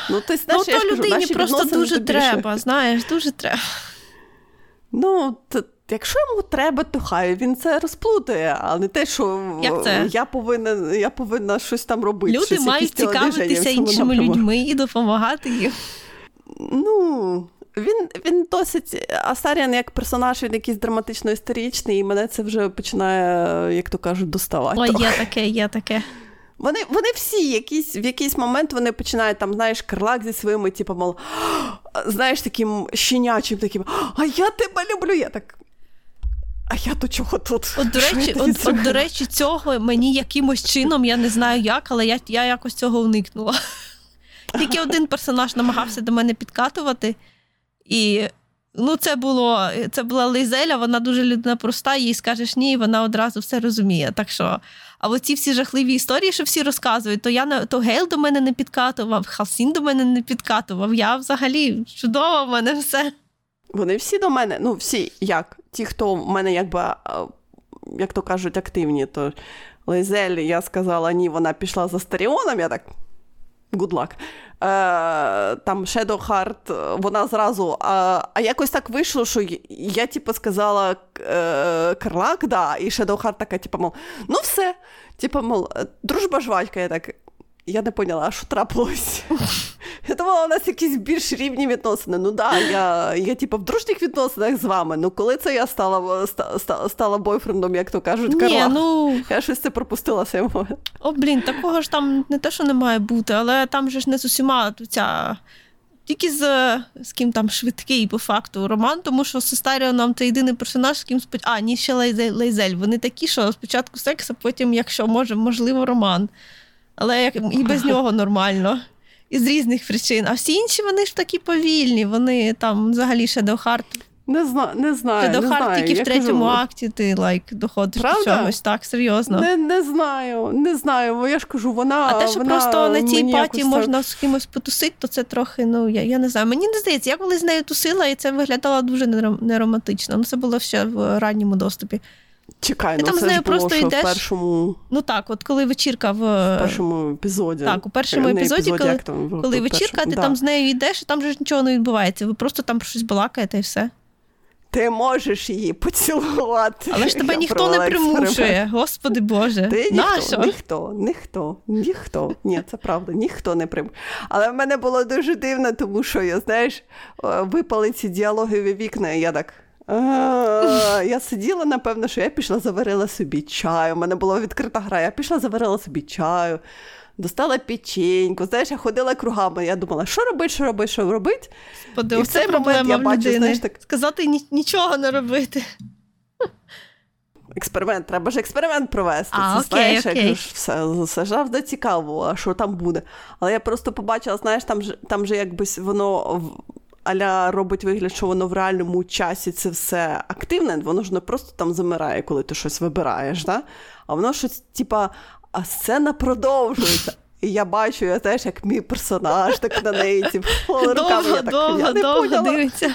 Ну, ти, Ну, знаєш, я то кажу, людині просто дуже треба, знаєш, дуже треба. Ну, т- якщо йому треба, то хай він це розплутає, а не те, що Як це? я повинна, я повинна щось там робити. Люди щось, мають цікавитися іншими людьми і допомагати їм. Ну, він, він досить Астаріан як персонаж, він якийсь драматично історичний, і мене це вже починає, як то кажуть, доставати. Ой, трохи. є таке, є таке. Вони вони всі якісь, в якийсь момент вони починають там, знаєш, карлак зі своїми, типу, мол, знаєш, таким щенячим, таким, а я тебе люблю. Я так. А я до чого тут? От до речі, от, от, до речі, цього мені якимось чином, я не знаю як, але я я якось цього уникнула. Тільки один персонаж намагався до мене підкатувати, і ну, це було це була Лейзеля, вона дуже людина проста, їй скажеш ні, і вона одразу все розуміє. Так що, А оці всі жахливі історії, що всі розказують, то я то Гейл до мене не підкатував, Халсін до мене не підкатував. Я взагалі чудово, в мене все. Вони всі до мене, ну всі як? Ті, хто в мене, якби, як то кажуть, активні, то Лейзель, я сказала, ні, вона пішла з Астаріоном, я так. Good luck. Е, Там Shadowheart, вона зразу. А а якось так вийшло, що я, типу, сказала е, Карлак, да, і Shadowheart така, типу, мол, ну все. Типу, мол, дружба жвачка, я так. Я не поняла, що трапилось. Я думала, у нас якісь більш рівні відносини. Ну да, я я типу, в дружніх відносинах з вами. Ну коли це я стала стала, стала бойфрендом, як то кажуть, Карла. ну... Я щось це пропустила цей момент. О, блін, такого ж там не те, що не має бути, але там же ж не з усіма ця. Тільки з з ким там швидкий, по факту, роман, тому що Сестаріоном це єдиний персонаж, з ким споч... А, ні, ще Лейзель. Вони такі, що спочатку секс, а потім, якщо може, можливо, роман. Але як і без нього нормально. Із різних причин. А всі інші вони ж такі повільні, вони там взагалі Shadow Heart. Не знаю, не знаю. Не Heart знаю. тільки в третьому кажу, акті ти лайк доходиш Правда? до чогось. Так, серйозно. Не не знаю, не знаю, бо я ж кажу, вона. А те, що вона просто на цій паті можна так... з кимось потусити, то це трохи, ну я я не знаю. Мені не здається, я коли з нею тусила, і це виглядало дуже неромантично. Ну, це було ще в ранньому доступі. Чекай, ну там це з нею ж було, просто йдеш. в першому Ну так, от коли вечірка в, в першому епізоді. Так, у першому Не епізоді, коли, там, коли в вечірка, першому. ти Да. там з нею йдеш, і там же нічого не відбувається. Ви просто там щось балакаєте і все. Ти можеш її поцілувати. Але ж тебе Я ніхто не примушує, господи Боже. Ти ніхто, ніхто, ніхто, ніхто. Ні, це правда, ніхто не примушує. Але в мене було дуже дивно, тому що я, знаєш, випали ці діалогові вікна, і я так. Я сиділа, напевно, що я пішла, заварила собі чаю. У мене була відкрита гра, я пішла, заварила собі чаю, достала печеньку. Знаєш, я ходила кругами. Я думала, що робити, що робити, що робити. Господи, І в цей момент я бачу, людини. знаєш, так- Сказати нічого не робити. Експеримент, треба ж експеримент провести. А, це окей, знаєш, окей. як ж все, все завжди цікаво, а що там буде. Але я просто побачила, знаєш, там же там же якось воно аля робить вигляд, що воно в реальному часі це все активне, воно ж не просто там замирає, коли ти щось вибираєш, да? а воно щось, типа, а сцена продовжується. І я бачу, я теж як мій персонаж, так на неї типу, руками. Довго, я так, довго, я не довго поняла. дивиться.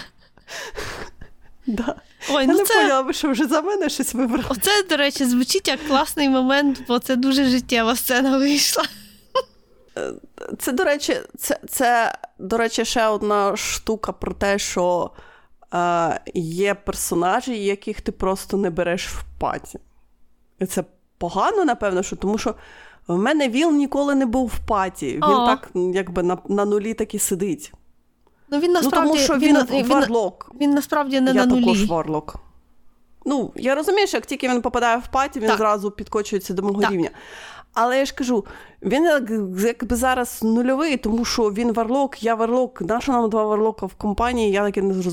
Да. Ой, Я ну не це, поняла, що вже за мене щось вибрали. оце, до речі, звучить як класний момент, бо це дуже життєва сцена вийшла. Це, до речі, це, це, до речі, ще одна штука про те, що е, є персонажі, яких ти просто не береш в паті. І це погано, напевно, що тому що в мене Віл ніколи не був в паті. Він О. так якби на, на нулі так і сидить. Ну він насправді ну, тому що він, він, він, варлок. він насправді не я на нулі. також варлок. Ну, я розумію, що як тільки він попадає в паті, він Так. зразу підкочується до мого Так. рівня. Але я ж кажу, він якби зараз нульовий, тому що він варлок, я варлок. Нащо нам два варлока в компанії? Я таки не в ті-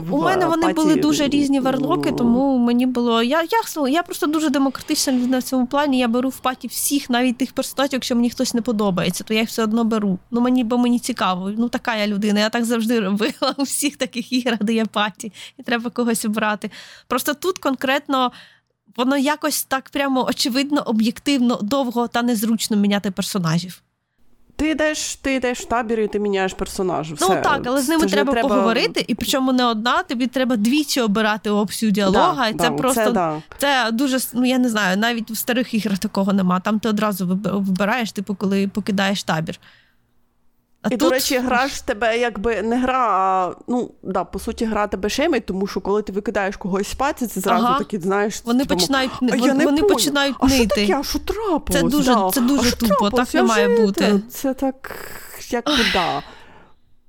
Ну, у в мене вони паті. були дуже різні варлоки, Ну, тому мені було. Я я, я просто дуже демократична людина в цьому плані. Я беру в паті всіх, навіть тих персонажів, якщо мені хтось не подобається, то я їх все одно беру. Ну мені, бо мені цікаво. Ну така я людина. Я так завжди робила у всіх таких іграх, де є паті, і треба когось обрати. Просто тут конкретно. Воно якось так прямо очевидно, об'єктивно, довго та незручно міняти персонажів. Ти йдеш, ти йдеш в табір і ти міняєш персонажів. Ну Все. так, але з ними не треба, поговорити, і причому не одна, тобі треба двічі обирати опцію діалога, і це да, просто Це, да. Це дуже ну я не знаю, навіть в старих іграх такого нема. Там ти одразу вибираєш, типу, коли покидаєш табір. А І, тут... до речі, гра ж тебе якби не гра, а ну да, по суті, гра тебе шемить, тому що коли ти викидаєш когось спати, це зразу Ага. такі, знаєш, Вони типу, починають а вони, не вони починають а що нити. таке? А що трапилось? Це дуже- да. це дуже а що тупо, трапилось? так не має бути. Це так, як би, да.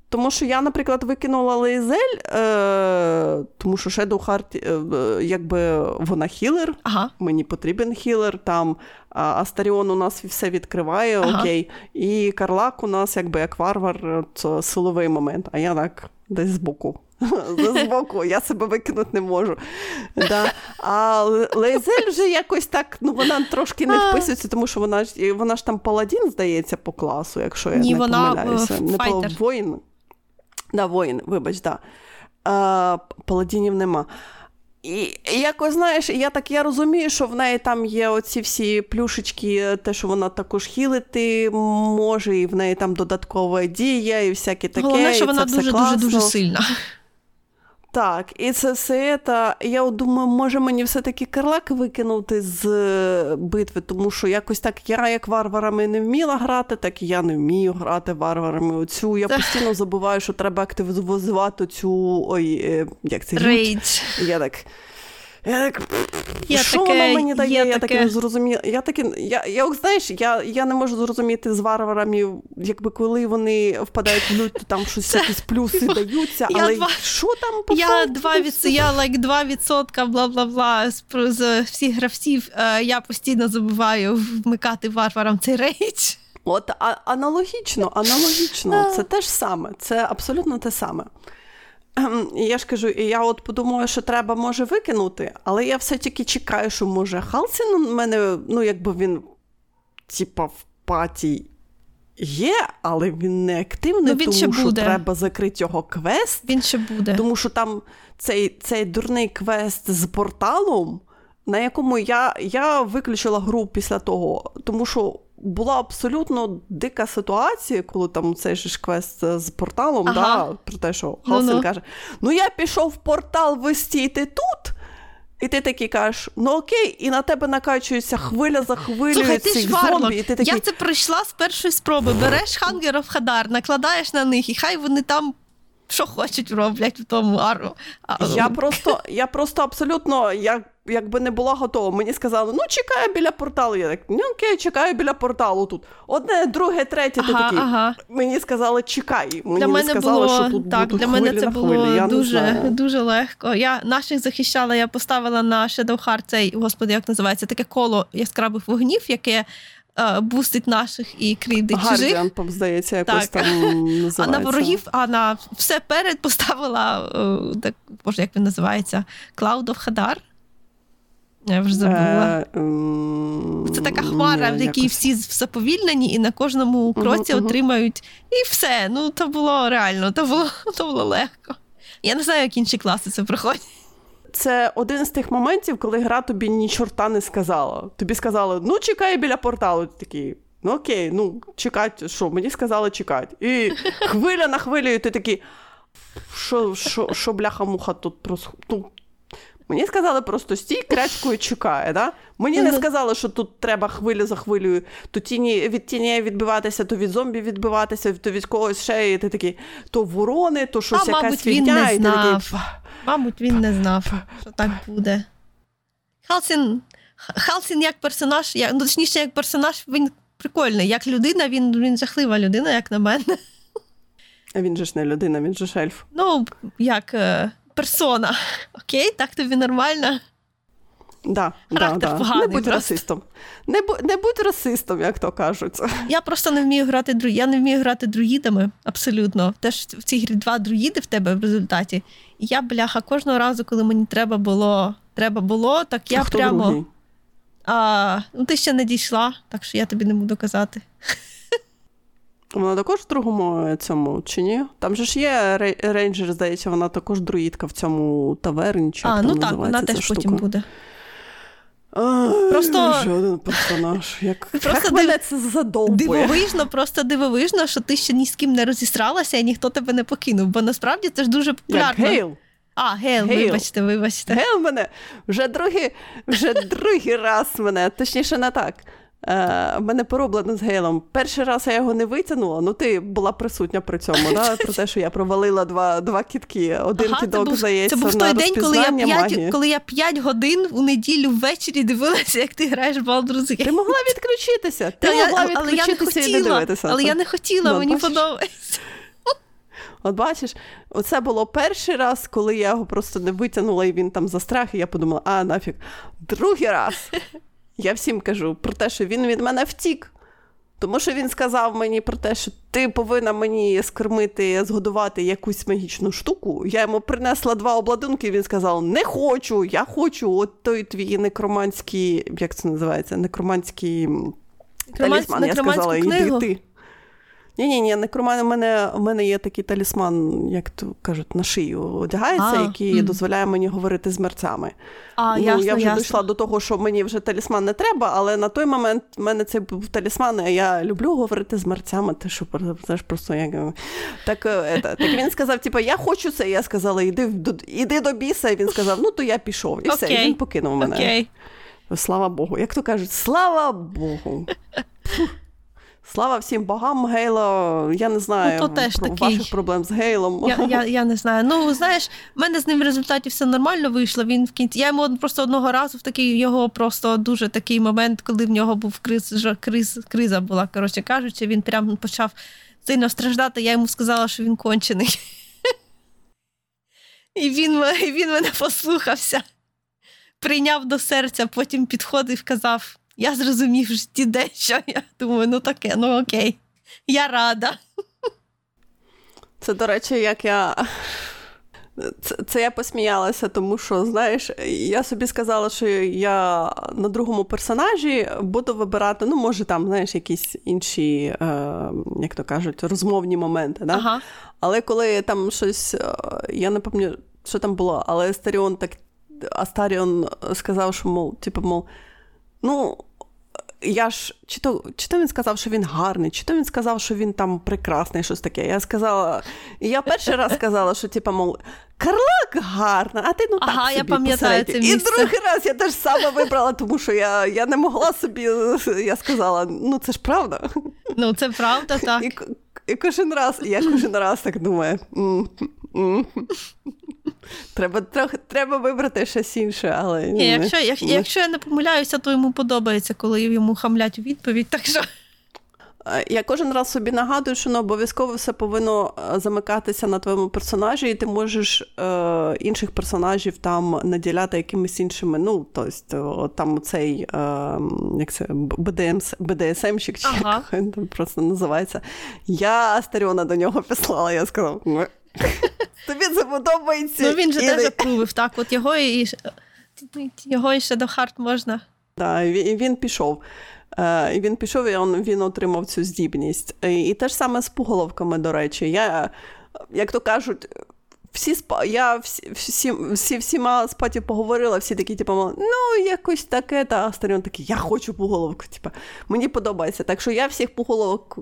Тому що я, наприклад, викинула Лейзель, е, тому що Shadow Heart, е, якби вона хілер, ага. мені потрібен хілер. Там Астаріон у нас все відкриває, ага. окей. І Карлак у нас, якби як варвар, це силовий момент, а я так десь збоку. Збоку, я себе викинути не можу. Да. А Лейзель вже якось так, ну вона трошки не вписується, тому що вона ж вона ж там паладін, здається, по класу, якщо я Ні, не вона помиляюся. Не воїн. Да, воїн, вибач, да. А, Паладінів нема. І якось знаєш, я так я розумію, що в неї там є оці всі плюшечки, те, що вона також хілити може, і в неї там додаткова дія, і всяке таке. Головне, що вона дуже-дуже дуже сильна. Так, і це все та Я думаю, може мені все-таки карлак викинути з е, битви, тому що якось так я як варварами не вміла грати, так і я не вмію грати варварами. Оцю я постійно забуваю, що треба активізувати цю ой, е, як це Рейдж. Я так. Я так, я що таке, воно мені дає? Я таке. так не зрозуміла. Я таки, я, я, знаєш, я я не можу зрозуміти з варварами, якби коли вони впадають в лють, то там щось якісь плюси даються, але два, що там по Я два від, я like 2%, бла бла бла з, з всіх гравців. Е, я постійно забуваю вмикати варварам цей рейдж. От а, аналогічно, аналогічно, це те ж саме, це абсолютно те саме. Ем, я ж кажу, і я от подумаю, що треба може викинути, але я все-таки чекаю, що може Халсін у мене, ну, якби він, типа, в паті є, але він не активний, ну, він тому що буде. треба закрити його квест. Він ще буде. Тому що там цей цей дурний квест з порталом, на якому я я виключила гру після того, тому що була абсолютно дика ситуація, коли там цей ж квест з порталом, ага. да, про те, що Халсін ну, ну. каже: Ну я пішов в портал, ви стійте тут. І ти такий кажеш, ну окей, і на тебе накачується хвиля за хвилею Слухай, цих зомбі. І ти такий... Я це пройшла з першої спроби. Береш хангеров хадар, накладаєш на них, і хай вони там що хочуть роблять в тому ару. Я просто я просто абсолютно я якби не була готова. Мені сказали, ну чекаю біля порталу. Я так, ну окей, чекаю біля порталу тут. Одне, друге, третє. Ага, ти такий. Ага. Мені сказали, чекай. Мені для мене сказали, було, що тут так, будуть для хвилі мене це на було хвилі. Я дуже дуже легко. Я наших захищала, я поставила на Shadow Heart цей, господи, як називається, таке коло яскравих вогнів, яке. Е, бустить наших і крідить чужих. Guardian, здається, якось так. там називається. А на ворогів, а на все перед поставила, е, так, боже, як він називається? Of Hadar. Я вже забула. Е, Це така хмара, в якій всі заповільнені, і на кожному кроці отримають. І все. Ну, то було реально, то було, то було легко. Я не знаю, як інші класи це проходять. Це один з тих моментів, коли гра тобі ні чорта не сказала. Тобі сказали, ну чекай біля порталу. Ти такий, ну окей, ну чекати, що, мені сказали чекати. І хвиля на хвилю, і ти такий. Що що, що бляха-муха тут. Ну, Мені сказали просто стій крячкою чекає. Да? Мені не сказали, що тут треба хвилю за хвилею, то тіні від тіні відбиватися, то від зомбі відбиватися, то від когось ще і ти такий, то ворони, то щось а, якась фігня. Він не знав. Такий... Мабуть, він не знав, що так буде. Халсін Халсін як персонаж, як, ну, точніше, як персонаж, він прикольний. Як людина, він він жахлива людина, як на мене. А він же ж не людина, він же ж ельф. Ну, як е, персона. Окей, так тобі нормально. Да, да, да. Поганий, Не будь просто. расистом. Не не будь расистом, як то кажуть. Я просто не вмію грати дру... Я не вмію грати друїдами, абсолютно. Теж в цій грі два друїди в тебе в результаті. І я, бляха, кожного разу, коли мені треба було, треба було, так я а прямо. Другий? А, Ну, ти ще не дійшла, так що я тобі не буду казати. Вона також в другому цьому чи ні? Там же ж є рейнджер, здається, вона також друїдка в цьому таверні. Чи а, ну так, вона теж штука. потім буде. А, просто ще один персонаж. Як просто як мене це задовбує. Дивовижно, просто дивовижно, що ти ще ні з ким не розсталася і ніхто тебе не покинув. Бо насправді це ж дуже популярно. Як Гейл. А, Гейл, Гейл, вибачте, вибачте. Гейл мене вже другий, вже другий раз мене, точніше, не так. Е, в мене пороблено з Гейлом. Перший раз я його не витягнула, ну ти була присутня при цьому, да? про те, що я провалила два два кідки. Один ага, кідок, був, здається, Це був той день, коли я 5, коли я 5 годин у неділю ввечері дивилася, як ти граєш в Baldur's Gate. Ти могла відключитися. Ти могла відключитися але я не хотіла, і не дивитися. Але я не хотіла, ну, мені подобається. От бачиш, оце було перший раз, коли я його просто не витягнула, і він там застряг, і я подумала, а нафіг. Другий раз я всім кажу про те, що він від мене втік. Тому що він сказав мені про те, що ти повинна мені скормити, згодувати якусь магічну штуку. Я йому принесла два обладунки, і він сказав: Не хочу, я хочу от той твій некроманський, як це називається, некроманський талісман. Я сказала, іди ти. Ні, ні, ні, некроман, у мене у мене є такий талісман, як то кажуть, на шию одягається, а, який м. дозволяє мені говорити з мерцями. А, ну, ясно, Я вже ясно. дійшла до того, що мені вже талісман не треба, але на той момент в мене це був талісман, а я люблю говорити з мерцями. Ти що знаєш, просто як. Так это, так він сказав: типу, я хочу це. Я сказала, іди до, іди до біса. І він сказав, ну то я пішов. І okay. все, і він покинув мене. Okay. Слава Богу. Як то кажуть, слава Богу. Слава всім богам, Гейло. Я не знаю ну, то теж про такий. ваших проблем з Гейлом. Я я, я не знаю. Ну, знаєш, в мене з ним в результаті все нормально вийшло. Він в кінці. Я йому просто одного разу в такий його просто дуже такий момент, коли в нього був криз, криз, криза була, коротше кажучи, він прям почав сильно страждати. Я йому сказала, що він кончений. І він, він мене послухався, прийняв до серця, потім підходив і казав я зрозумів в житті дещо. Я думаю, ну таке, ну окей, я рада. Це, до речі, як я. Це, це я посміялася, тому що, знаєш, я собі сказала, що я на другому персонажі буду вибирати, ну, може, там, знаєш, якісь інші, е, як то кажуть, розмовні моменти. Да? Ага. Але коли там щось, е, я не пам'ятаю, що там було, але Астаріон так Астаріон сказав, що, мов, типу, мов, ну, я ж чи то чи то він сказав, що він гарний, чи то він сказав, що він там прекрасний, щось таке. Я сказала, я перший раз сказала, що типу, мов, Карлак гарна, а ти ну так ага, собі я пам'ятаю це місце. І другий раз я теж саме вибрала, тому що я я не могла собі. Я сказала, ну це ж правда. Ну, це правда, так. І, і кожен раз, я кожен раз так думаю. Треба трохи треба вибрати щось інше, але Ні, якщо як, якщо я не помиляюся, то йому подобається, коли йому хамлять у відповідь. Так що я кожен раз собі нагадую, що не обов'язково все повинно е, замикатися на твоєму персонажі, і ти можеш е, інших персонажів там наділяти якимись іншими. Ну, тобто, там цей е, як це, БДМС, БДСМщик, чи ага. як він просто називається. Я Астаріона до нього післала, я сказав. Тобі це подобається. Ну він же теж запрувив, так. От його і його ще до харт можна. Так, і він пішов. Е, і Він пішов і він, отримав цю здібність. І, і те ж саме з пуголовками, до речі. Я, Як то кажуть, всі спа я всі, всі, всі всіма спаті поговорила, всі такі, типу, ну, якось таке, та Старіон такий, я хочу пуголовку. Типу, мені подобається. Так що я всіх пуголовок,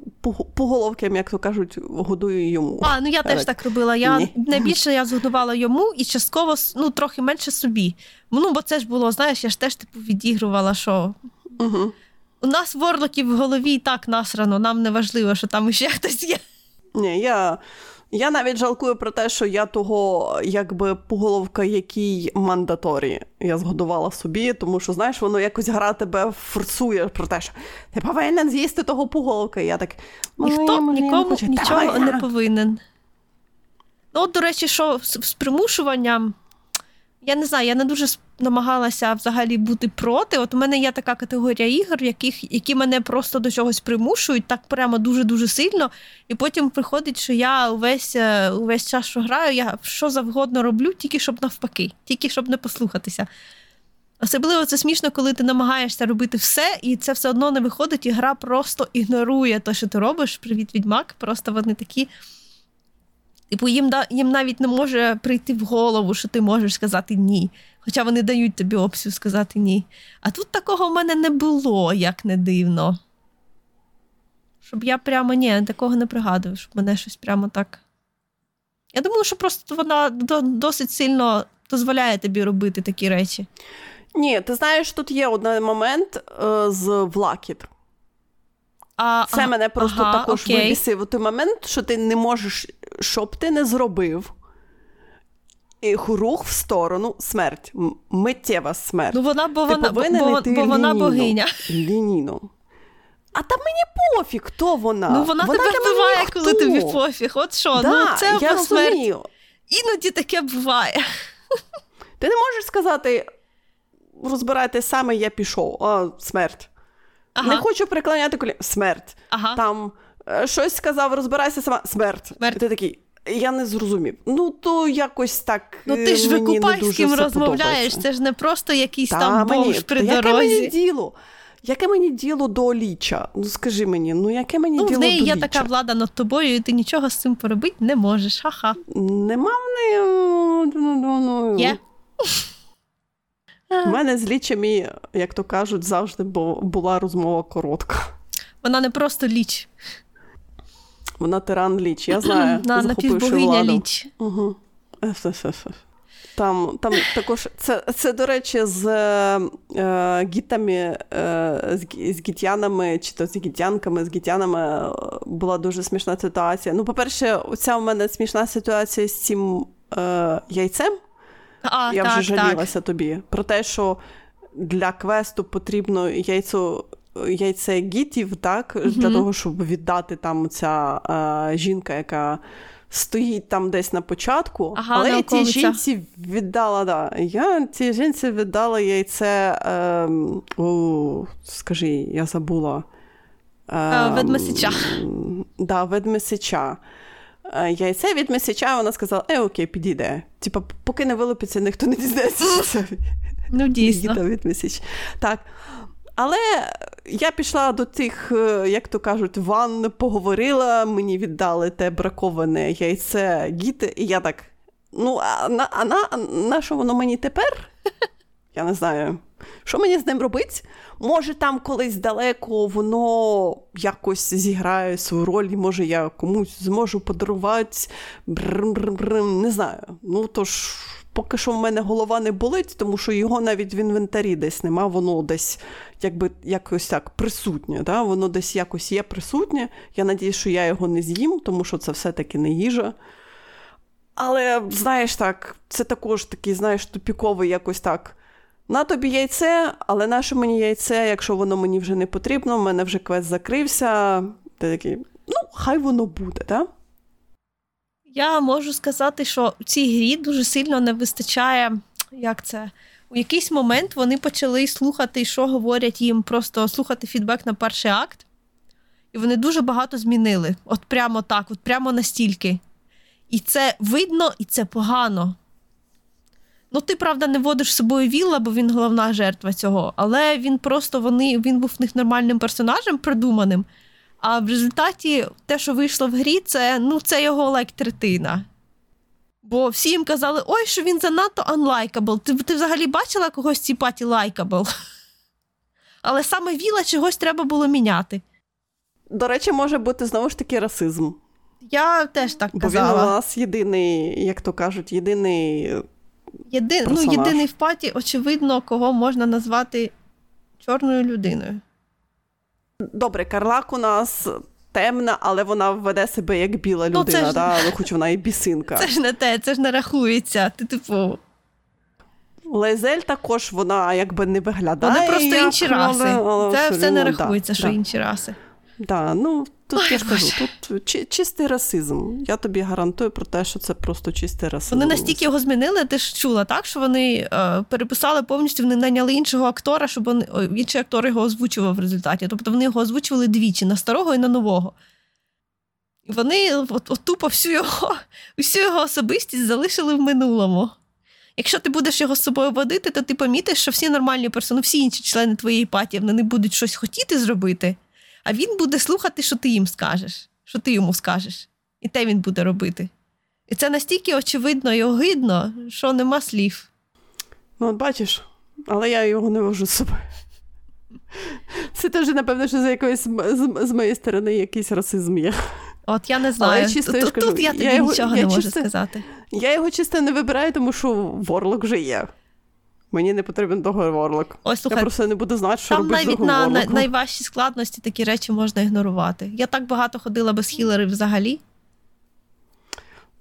пуголовкам, як то кажуть, годую йому. А, ну я теж так робила. Я Ні. Найбільше я згодувала йому і частково ну, трохи менше собі. Ну, бо це ж було, знаєш, я ж теж типу відігрувала, що. Угу. У нас ворлоків в голові і так насрано, нам не важливо, що там ще хтось є. Ні, я я навіть жалкую про те, що я того, якби поголовка, який мандаторі, я згодувала собі, тому що, знаєш, воно якось гра тебе форсує про те, що ти повинен з'їсти того поголовка. І я так ніхто нікому нічого не повинен. Ну, от, до речі, що з примушуванням. Я не знаю, я не дуже намагалася взагалі бути проти. От у мене є така категорія ігор, яких, які мене просто до чогось примушують, так прямо дуже-дуже сильно. І потім приходить, що я увесь е, увесь час, що граю, я що завгодно роблю, тільки щоб навпаки, тільки щоб не послухатися. Особливо це смішно, коли ти намагаєшся робити все, і це все одно не виходить, і гра просто ігнорує те, що ти робиш. Привіт, відьмак. Просто вони такі. Типу, їм їм навіть не може прийти в голову, що ти можеш сказати ні. Хоча вони дають тобі опцію сказати ні. А тут такого в мене не було, як не дивно. Щоб я прямо ні, такого не пригадую, щоб мене щось прямо так. Я думаю, що просто вона досить сильно дозволяє тобі робити такі речі. Ні, ти знаєш, тут є один момент е, з Влакіт. А, Це а, мене просто ага, також окей. вибісив у той момент, що ти не можеш, щоб ти не зробив. І рух в сторону смерть, миттєва смерть. Ну вона бо вона, бо, бо, бо вона богиня. Лінійно. А там мені пофіг, хто вона. Ну вона, вона тебе вбиває, коли тобі пофіг. От що, да, ну це я смерть. розумію. Іноді таке буває. Ти не можеш сказати, розбирайте саме, я пішов. О, смерть. Ага. Не хочу приклоняти колі. Смерть. Ага. Там е, щось сказав, розбирайся сама. Смерть. Смерть. Ти такий. Я не зрозумів. Ну, то якось так. Ну ти ж мені викупальським розмовляєш, це ж не просто якийсь Та, там мені, бомж при яке дорозі. мені діло? Яке мені діло до ліча? Ну скажи мені, ну яке мені Ну, діло в неї є ліча? така влада над тобою, і ти нічого з цим поробити не можеш. Ха-ха. Нема в неї. ну, ну, ну, Є. У мене з лічами, як то кажуть, завжди бу- була розмова коротка. Вона не просто ліч, Вона тиран ліч, я знаю. вона захопивши владу. ліч. Угу. Там, там також це, це, до речі, з е, гітами, е, з, з гітянами, чи то з гітянками, з гітянами е, була дуже смішна ситуація. Ну, по-перше, оця у мене смішна ситуація з цим е, яйцем. А, Я так, вже так. жалілася тобі про те, що для квесту потрібно яйцо. Яйце гітів, так, для того, щоб віддати там ця е, жінка, яка стоїть там десь на початку. Ага, але я цій жінці віддала, да, я цій жінці віддала яйце. Е, о, скажи, я забула. Е, ведмесича. Да, ведмесича. Е, Яйце від месяча, вона сказала, е, окей, підійде. Типа, поки не вилупиться, ніхто не дізнається, що це Ну, дійсно. Від месяч. Так. Але я пішла до тих, е, як то кажуть, ванн, поговорила, мені віддали те браковане яйце гіти, і я так. Ну, а на, а на, на що воно мені тепер? Я не знаю. Що мені з ним робити? Може, там колись далеко воно якось зіграє свою роль, і може я комусь зможу подарувати. Не знаю. Ну тож, поки що в мене голова не болить, тому що його навіть в інвентарі десь нема, воно десь якби якось так присутнє. Да? Воно десь якось є присутнє. Я надію, що я його не з'їм, тому що це все-таки не їжа. Але, знаєш так, це також такий, знаєш, тупіковий якось так. На тобі яйце, але наше мені яйце, якщо воно мені вже не потрібно, в мене вже квест закрився. Ти такий, ну, хай воно буде, так? Я можу сказати, що в цій грі дуже сильно не вистачає, як це. У якийсь момент вони почали слухати, що говорять їм, просто слухати фідбек на перший акт. І вони дуже багато змінили. От прямо так, от прямо настільки. І це видно, і це погано. Ну, ти, правда, не водиш з собою Вілла, бо він головна жертва цього. Але він просто вони, він був в них нормальним персонажем, придуманим. А в результаті те, що вийшло в грі, це, ну, це його like третина. Бо всі їм казали, ой, що він занадто unlikable. Ти, ти взагалі бачила когось в цій паті likable? Але саме Віла чогось треба було міняти. До речі, може бути знову ж таки расизм. Я теж так Бо він у нас єдиний, як то кажуть, єдиний. Єди... Ну, єдиний в паті, очевидно, кого можна назвати чорною людиною. Добре, Карлак у нас темна, але вона веде себе як біла Ну, це людина, ж- да? ну, хоч вона і бісинка. Це ж не те, це ж не рахується. Ти, типу, Лезель також вона якби не виглядає. вони просто як інші раси. але Це все не рівно, да, рахується, що да. інші раси. Да, ну тут Ой, я ж кажу, тут чи- чистий расизм. Я тобі гарантую про те, що це просто чистий расизм. Вони настільки його змінили, ти ж чула, так? Що вони е, переписали повністю, вони найняли іншого актора, щоб вони, о, інший актор його озвучував в результаті. Тобто вони його озвучували двічі на старого і на нового. І вони от, от тупо всю його, всю його особистість залишили в минулому. Якщо ти будеш його з собою водити, то ти помітиш, що всі нормальні персони, всі інші члени твоєї паті, вони будуть щось хотіти зробити, а він буде слухати, що ти їм скажеш, що ти йому скажеш. І те він буде робити. І це настільки очевидно і огидно, що нема слів. Ну, от бачиш, але я його не вожу з собою. Це теж, напевно, що за якоюсь з, з моєї сторони якийсь расизм є. От я не знаю. Але чисто тут, тут я тобі я його- нічого я не можу сказати. Я його чисто не вибираю, тому що ворлок вже є. Мені не потрібен того ворлок. Ось Я просто не буду знати, що там робити навіть на, на найважчі складності такі речі можна ігнорувати. Я так багато ходила без хілерів взагалі.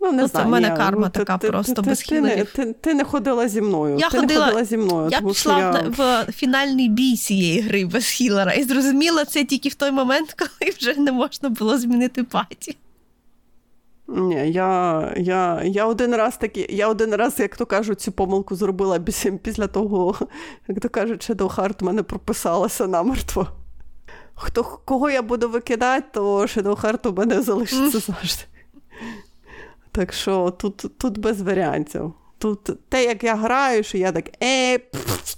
Ну, не ну, знаю, в мене ні, карма ну, така ти, просто ти, без ти, хілерів. ти, ти не ходила зі мною. Я ти ходила- не ходила зі мною. Я тому пішла я... в, в фінальний бій цієї гри без хілера і зрозуміла це тільки в той момент, коли вже не можна було змінити паті. Ні, я, я, я один раз такі, я один раз, як то кажуть, цю помилку зробила після, того, як то кажуть, Shadow Heart в мене прописалася намертво. Хто, кого я буду викидати, то Shadow у мене залишиться завжди. Так що тут, тут без варіантів. Тут те, як я граю, що я так е, пф,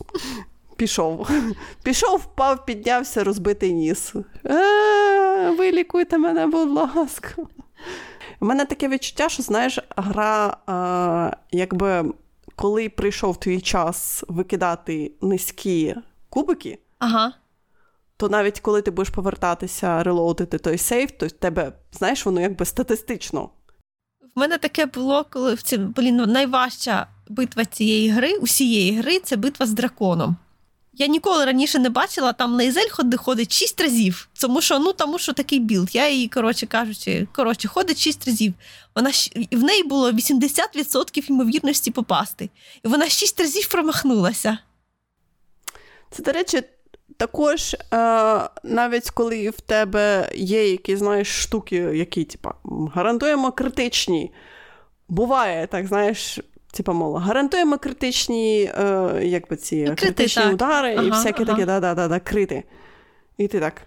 пішов. Пішов, впав, піднявся, розбитий ніс. Е, вилікуйте мене, будь ласка. У мене таке відчуття, що знаєш, гра, а, якби коли прийшов твій час викидати низькі кубики, Ага. то навіть коли ти будеш повертатися, релоудити той save, то тебе, знаєш, воно якби статистично. В мене таке було, коли в цім, блін, ну, найважча битва цієї гри, усієї гри, це битва з драконом. Я ніколи раніше не бачила, там Лейзель ходить, 6 разів. Тому що, ну, тому що такий build. Я її, коротше кажучи, коротше, ходить 6 разів. Вона в неї було 80% ймовірності попасти. І вона 6 разів промахнулася. Це, до речі, також, е, навіть коли в тебе є якісь, знаєш, штуки, які, типа, гарантуємо критичні. Буває, так, знаєш, типа, мол, гарантуємо критичні, е, як би ці крити, критичні так. удари і Ага, всякі ага. такі, да-да-да, крити. І ти так.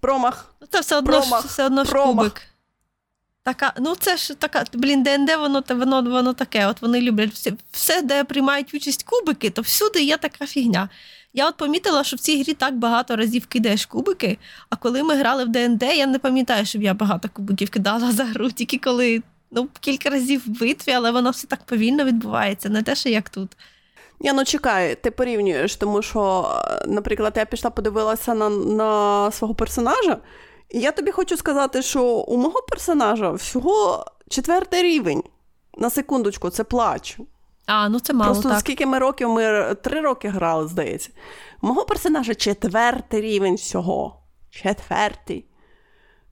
Промах. Ну, Це все одно, ж- Промах, все одно ж промах. кубик. Така, ну це ж така, блін, ДНД, воно, воно, воно таке. От вони люблять все, все, де приймають участь кубики, то всюди є така фігня. Я от помітила, що в цій грі так багато разів кидаєш кубики, а коли ми грали в ДНД, я не пам'ятаю, щоб я багато кубиків кидала за гру, тільки коли ну, кілька разів в битві, але воно все так повільно відбувається, не те, що як тут. Ні, ну чекай, ти порівнюєш, тому що, е, наприклад, я пішла подивилася на, на свого персонажа, і я тобі хочу сказати, що у мого персонажа всього четвертий рівень. На секундочку, це плач. А, ну це мало Просто так. скільки ми років, ми три роки грали, здається. У мого персонажа четвертий рівень всього. Четвертий.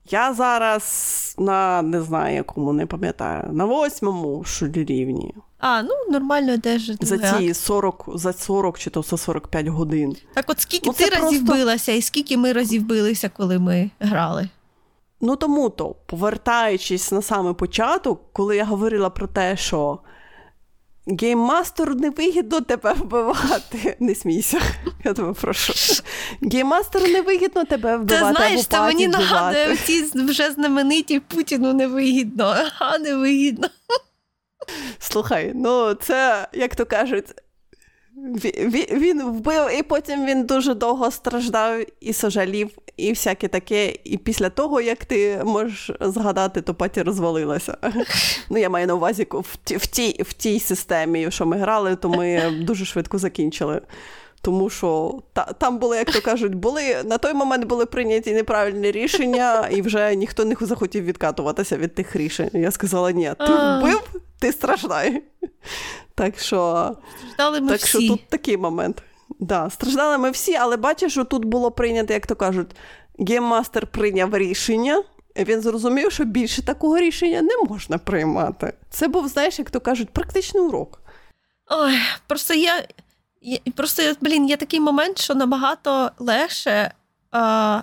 Я зараз на не знаю якому, не пам'ятаю, на восьмому що рівні. А, ну нормально йдеш. За ці акт. 40, за 40 чи то за 45 годин. Так от скільки Ну, ти разів просто- билася, і скільки ми разів билися, коли ми грали? Ну тому то, повертаючись на саме початок, коли я говорила про те, що гейммастеру невигідно тебе вбивати. Не смійся, я тебе прошу. Гейммастеру невигідно тебе Ти знаєш, це мені нагадує ці вже знамениті Путіну невигідно, а невигідно. Слухай, ну це, як то кажуть, він вбив, і потім він дуже довго страждав і сожалів, і всяке таке. І після того, як ти можеш згадати, то паті розвалилася. Ну, я маю на увазі в тій, в тій, в тій системі, що ми грали, то ми дуже швидко закінчили. Тому що та, там були, як то кажуть, були на той момент були прийняті неправильні рішення, і вже ніхто не захотів відкатуватися від тих рішень. Я сказала: ні, ти вбив, ти страждай. Так що, Ждали ми так всі. що тут такий момент. Да, страждали ми всі, але бачиш, що тут було прийнято, як то кажуть, гейммастер прийняв рішення. Він зрозумів, що більше такого рішення не можна приймати. Це був, знаєш, як то кажуть, практичний урок. Ой, просто я, я просто, блін, є такий момент, що набагато легше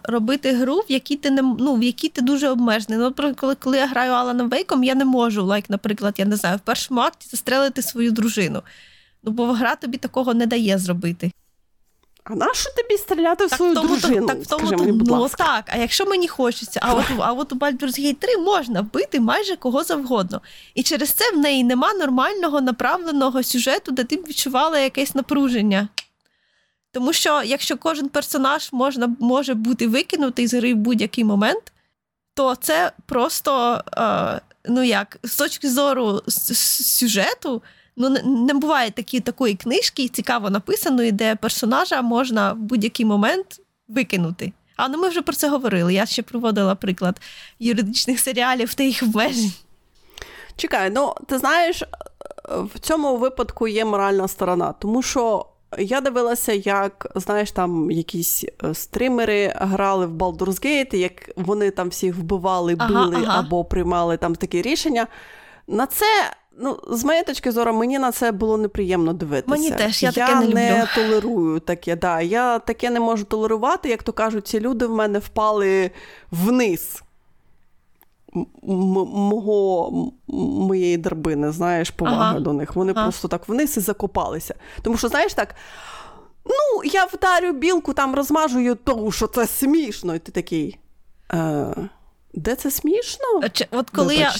робити гру, в якій ти не ну, в якій ти дуже обмежений. Ну, наприклад, коли, коли я граю Аланом Вейком, я не можу, лайк, наприклад, я не знаю, в першому акті застрелити свою дружину. Ну, бо гра тобі такого не дає зробити. А нащо тобі стріляти в свою тому, дружину? так, тому, Скажи то- мені, будь ну, ласка. так, а якщо мені хочеться, а от, а от у Baldur's Gate 3 можна вбити майже кого завгодно. І через це в неї нема нормального направленого сюжету, де ти б відчувала якесь напруження. Тому що якщо кожен персонаж можна, може бути викинутий з гри в будь-який момент, то це просто, е, ну як, з точки зору сюжету, ну не, не буває такі, такої книжки, цікаво написаної, де персонажа можна в будь-який момент викинути. А ну ми вже про це говорили. Я ще проводила приклад юридичних серіалів та їх обмежень. Чекай, ну ти знаєш, в цьому випадку є моральна сторона, тому що я дивилася, як знаєш, там якісь е, стримери грали в Baldur's Gate, як вони там всіх вбивали, били ага. або приймали там такі рішення. на це. Ну, з моєї точки зору, мені на це було неприємно дивитися. Мені теж я таке не люблю. не толерую таке. Да. Я таке не можу толерувати, як то кажуть, ці люди в мене впали вниз мого, моєї драбини, знаєш, повага ага. до них. Вони ага. просто так вниз і закопалися. Тому що, знаєш, так. Ну, я вдарю білку, там розмажую, тому що це смішно. І ти такий. Е, Де це смішно? Чи, от коли я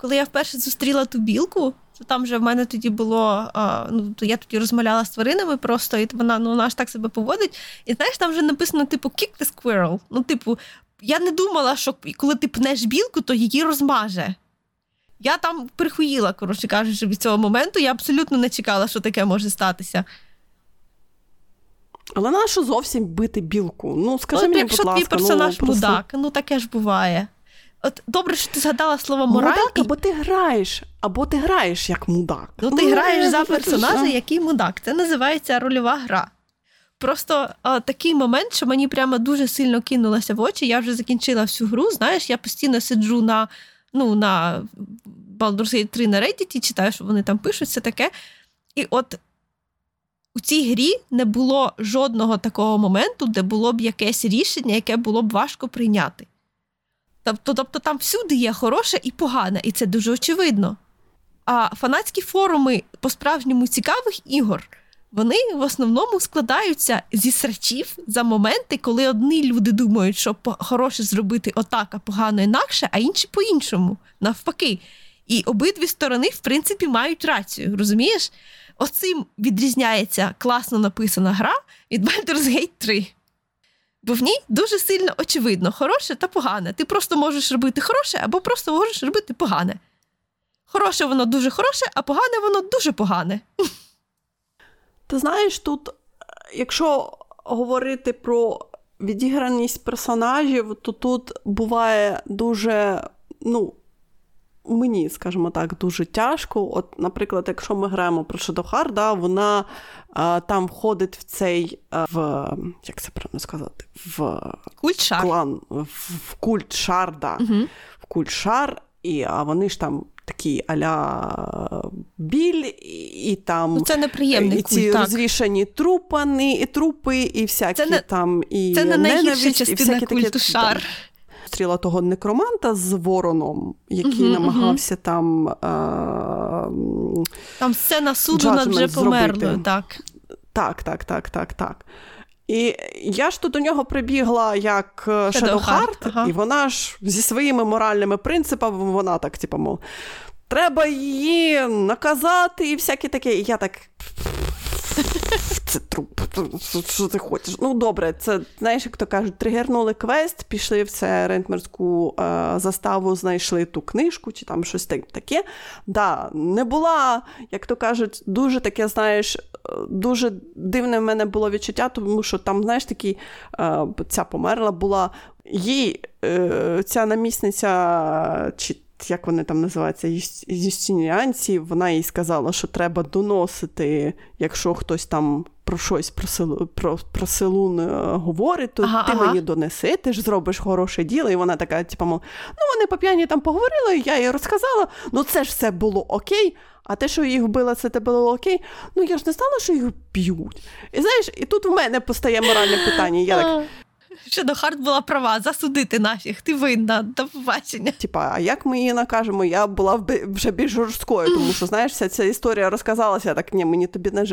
коли я вперше зустріла ту білку, то там вже в мене тоді було. А, ну, то Я тоді розмовляла з тваринами просто, і вона ну, вона ж так себе поводить. І знаєш, там вже написано, типу, kick the squirrel. Ну, типу, я не думала, що коли ти пнеш білку, то її розмаже. Я там прихуїла, коротше кажучи, від цього моменту. Я абсолютно не чекала, що таке може статися. Але нащо зовсім бити білку? Ну, скажи ну, мені, якщо будь ласка, твій персонаж ну, мудак, ну таке ж буває. От добре, що ти згадала слово мораль. Мудак, і... або ти граєш, або ти граєш як мудак. Ну, ти ну, граєш за персонажа, який мудак. Це називається рольова гра. Просто а, такий момент, що мені прямо дуже сильно кинулося в очі. Я вже закінчила всю гру. Знаєш, я постійно сиджу на ну, на Baldur's Gate 3 на Reddit, читаю, що вони там пишуть, все таке. І от у цій грі не було жодного такого моменту, де було б якесь рішення, яке було б важко прийняти. Тобто, тобто там всюди є хороше і погане, і це дуже очевидно. А фанатські форуми по-справжньому цікавих ігор вони в основному складаються зі срачів за моменти, коли одні люди думають, що хороше зробити отак, а погано інакше, а інші по-іншому, навпаки. І обидві сторони, в принципі, мають рацію, розумієш? Оцим відрізняється класно написана гра від Baldur's Gate 3. Бо в ній дуже сильно очевидно, хороше та погане. Ти просто можеш робити хороше або просто можеш робити погане. Хороше воно дуже хороше, а погане воно дуже погане. Ти знаєш, тут, якщо говорити про відіграність персонажів, то тут буває дуже, ну, мені, скажімо так, дуже тяжко. От, наприклад, якщо ми граємо про Shadowheart, да, вона а, там входить в цей в як це правильно сказати, в культ клан, в, в культ шар, да, угу. в культ шар, і а вони ж там такі аля біль, і там ну, це неприємний і ці культ, розвішані трупани, і трупи, і всякі це не, там і це не найгірша частина і культу такі, шар. Стріла того некроманта з вороном, який uh намагався uh там. А, там сцена суду вже померлою, так. Так, так, так, так, так. І я ж тут до нього прибігла як Shadowheart, ага. і вона ж зі своїми моральними принципами, вона так, типу, мов, треба її наказати і всяке таке. І я так. Це труп, що ти хочеш? Ну, добре, це, знаєш, як то кажуть, тригернули квест, пішли в це рентмерську е, заставу, знайшли ту книжку, чи там щось таке. Да, Не була, як то кажуть, дуже таке, знаєш, дуже дивне в мене було відчуття, тому що там, знаєш, такі, е, ця померла була, їй е, ця намісниця, чи як вони там називаються, юстиніанці, вона їй сказала, що треба доносити, якщо хтось там про щось про селу, про, про селун е, говорить, то ага, ти ага. мені донеси, ти ж зробиш хороше діло. І вона така, типу, мов, ну вони по п'яні там поговорили, я їй розказала, ну це ж все було окей. А те, що їх вбила, це те було окей. Ну я ж не знала, що їх б'ють. І знаєш, і тут в мене постає моральне питання. Я так, Щодо Харт була права, засудити нафіг, ти винна, до побачення. Типа, а як ми її накажемо? Я була вже більш жорсткою, тому що, знаєш, вся ця історія розказалася так, ні, мені тобі не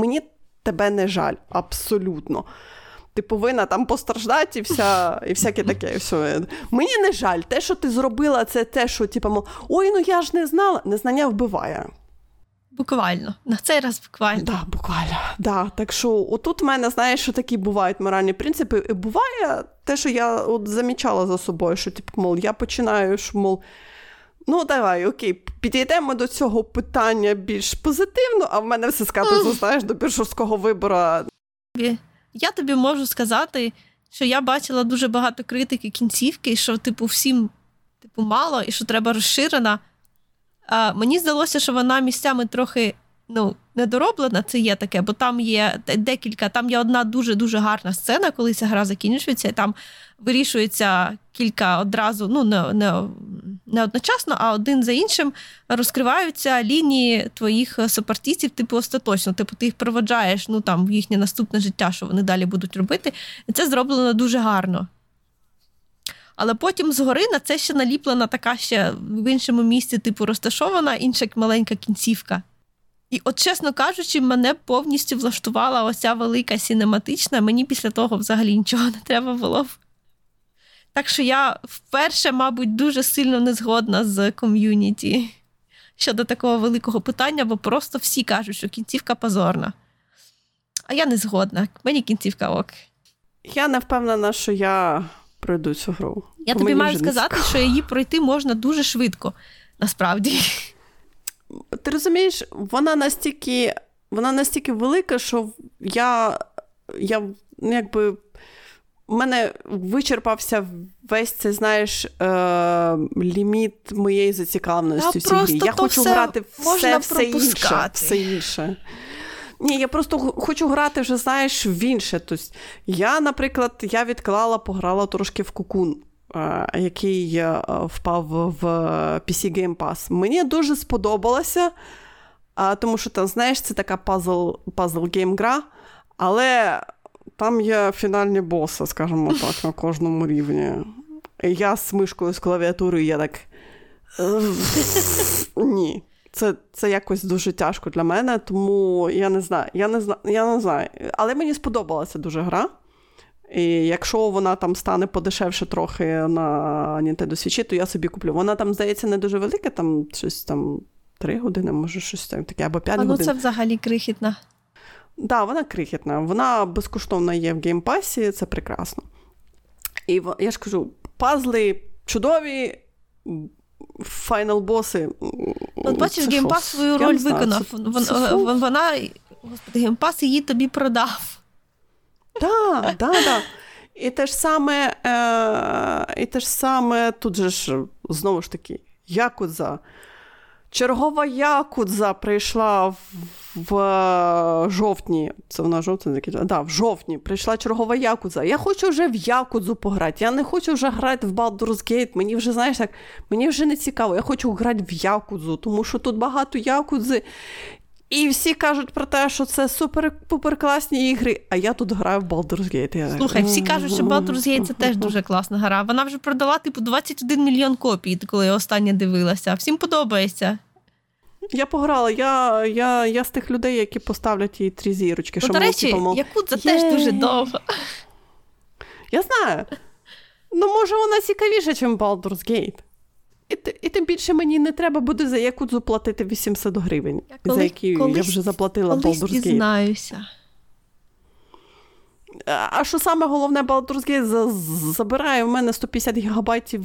мені тебе не жаль, абсолютно. Ти повинна там постраждати і вся, і всяке таке. І все. Мені не жаль, те, що ти зробила, це те, що, типу, ой, ну я ж не знала, незнання вбиває. Буквально, на цей раз буквально. Да, буквально. Да. Так що отут в мене, знаєш, що такі бувають моральні принципи. І буває те, що я от замічала за собою, що типу, мол, я починаю, що, мол, ну давай, окей, підійдемо до цього питання більш позитивно, а в мене все скатиться, знаєш, до більш вибору. Я тобі можу сказати, що я бачила дуже багато критики кінцівки, що, типу, всім типу, мало, і що треба розширена. А, Мені здалося, що вона місцями трохи ну, недороблена, це є таке, бо там є декілька, там є одна дуже-дуже гарна сцена, коли ця гра закінчується, і там вирішується кілька одразу, ну, не не, не одночасно, а один за іншим розкриваються лінії твоїх супартійців, типу, остаточно. Типу, ти їх проводжаєш ну, там, в їхнє наступне життя, що вони далі будуть робити. І це зроблено дуже гарно. Але потім згори на це ще наліплена така ще в іншому місці, типу, розташована інша маленька кінцівка. І, от, чесно кажучи, мене повністю влаштувала оця велика синематична, мені після того взагалі нічого не треба було. Так що я вперше, мабуть, дуже сильно не згодна з ком'юніті щодо такого великого питання, бо просто всі кажуть, що кінцівка позорна. А я не згодна. Мені кінцівка ок. Я не впевнена, що я пройду цю гру. Я тобі маю сказати, що її пройти можна дуже швидко, насправді. Ти розумієш, вона настільки вона настільки велика, що я я ну, якби у мене вичерпався весь цей, знаєш, е, ліміт моєї зацікавленості в цій грі. Я хочу грати все, все інше. все інше. Ні, я просто хочу грати вже, знаєш, в інше. Тобто, Я, наприклад, я відклала, пограла трошки в кукун. Е, який е, впав в PC Game Pass. Мені дуже сподобалося, тому що там, знаєш, це така пазл гейм гра, але там є фінальні боси, скажімо так, на кожному рівні. Я з мишкою з клавіатурою я так. Ні. Це це якось дуже тяжко для мене, тому я не знаю. Я не знаю, я не знаю. Але мені сподобалася дуже гра. І якщо вона там стане подешевше трохи на Nintendo Switch, то я собі куплю. Вона там, здається, не дуже велика, там щось там 3 години, може, щось таке, або 5 а, ну, годин. Це взагалі крихітна. Так, да, вона крихітна. Вона безкоштовно є в геймпасі, це прекрасно. І я ж кажу, пазли чудові. Final boss и. От бачиш, геймпас свою роль виконав. Вона, вона, господи, геймпас її тобі продав. Так, так, так. І те ж саме, е, і те ж саме тут же ж знову ж таки, Якудза. Чергова Якудза прийшла в, в жовтні. Це вона жовтня да, в жовтні прийшла чергова Якудза. Я хочу вже в Якудзу пограти. Я не хочу вже грати в Baldur's Gate. Мені вже, знаєш, так, мені вже не цікаво. Я хочу грати в Якудзу, тому що тут багато Якудзи. І всі кажуть про те, що це супер-пупер класні ігри, а я тут граю в Baldur's Gate. Слухай, всі кажуть, що Baldur's Gate це теж дуже класна гра. Вона вже продала типу 21 мільйон копій, коли я останнє дивилася. Всім подобається. Я пограла, я я, я з тих людей, які поставлять їй три зірочки. Ну, До речі, Якудза теж дуже довго. Я знаю. Ну, може, вона цікавіша, ніж Baldur's Gate. І і тим більше мені не треба буде за якудзу платити 800 гривень, я коли, за які колись, я вже заплатила Baldur's Gate. дізнаюся. А що саме головне, Baldur's Gate забирає в мене 150 гігабайтів.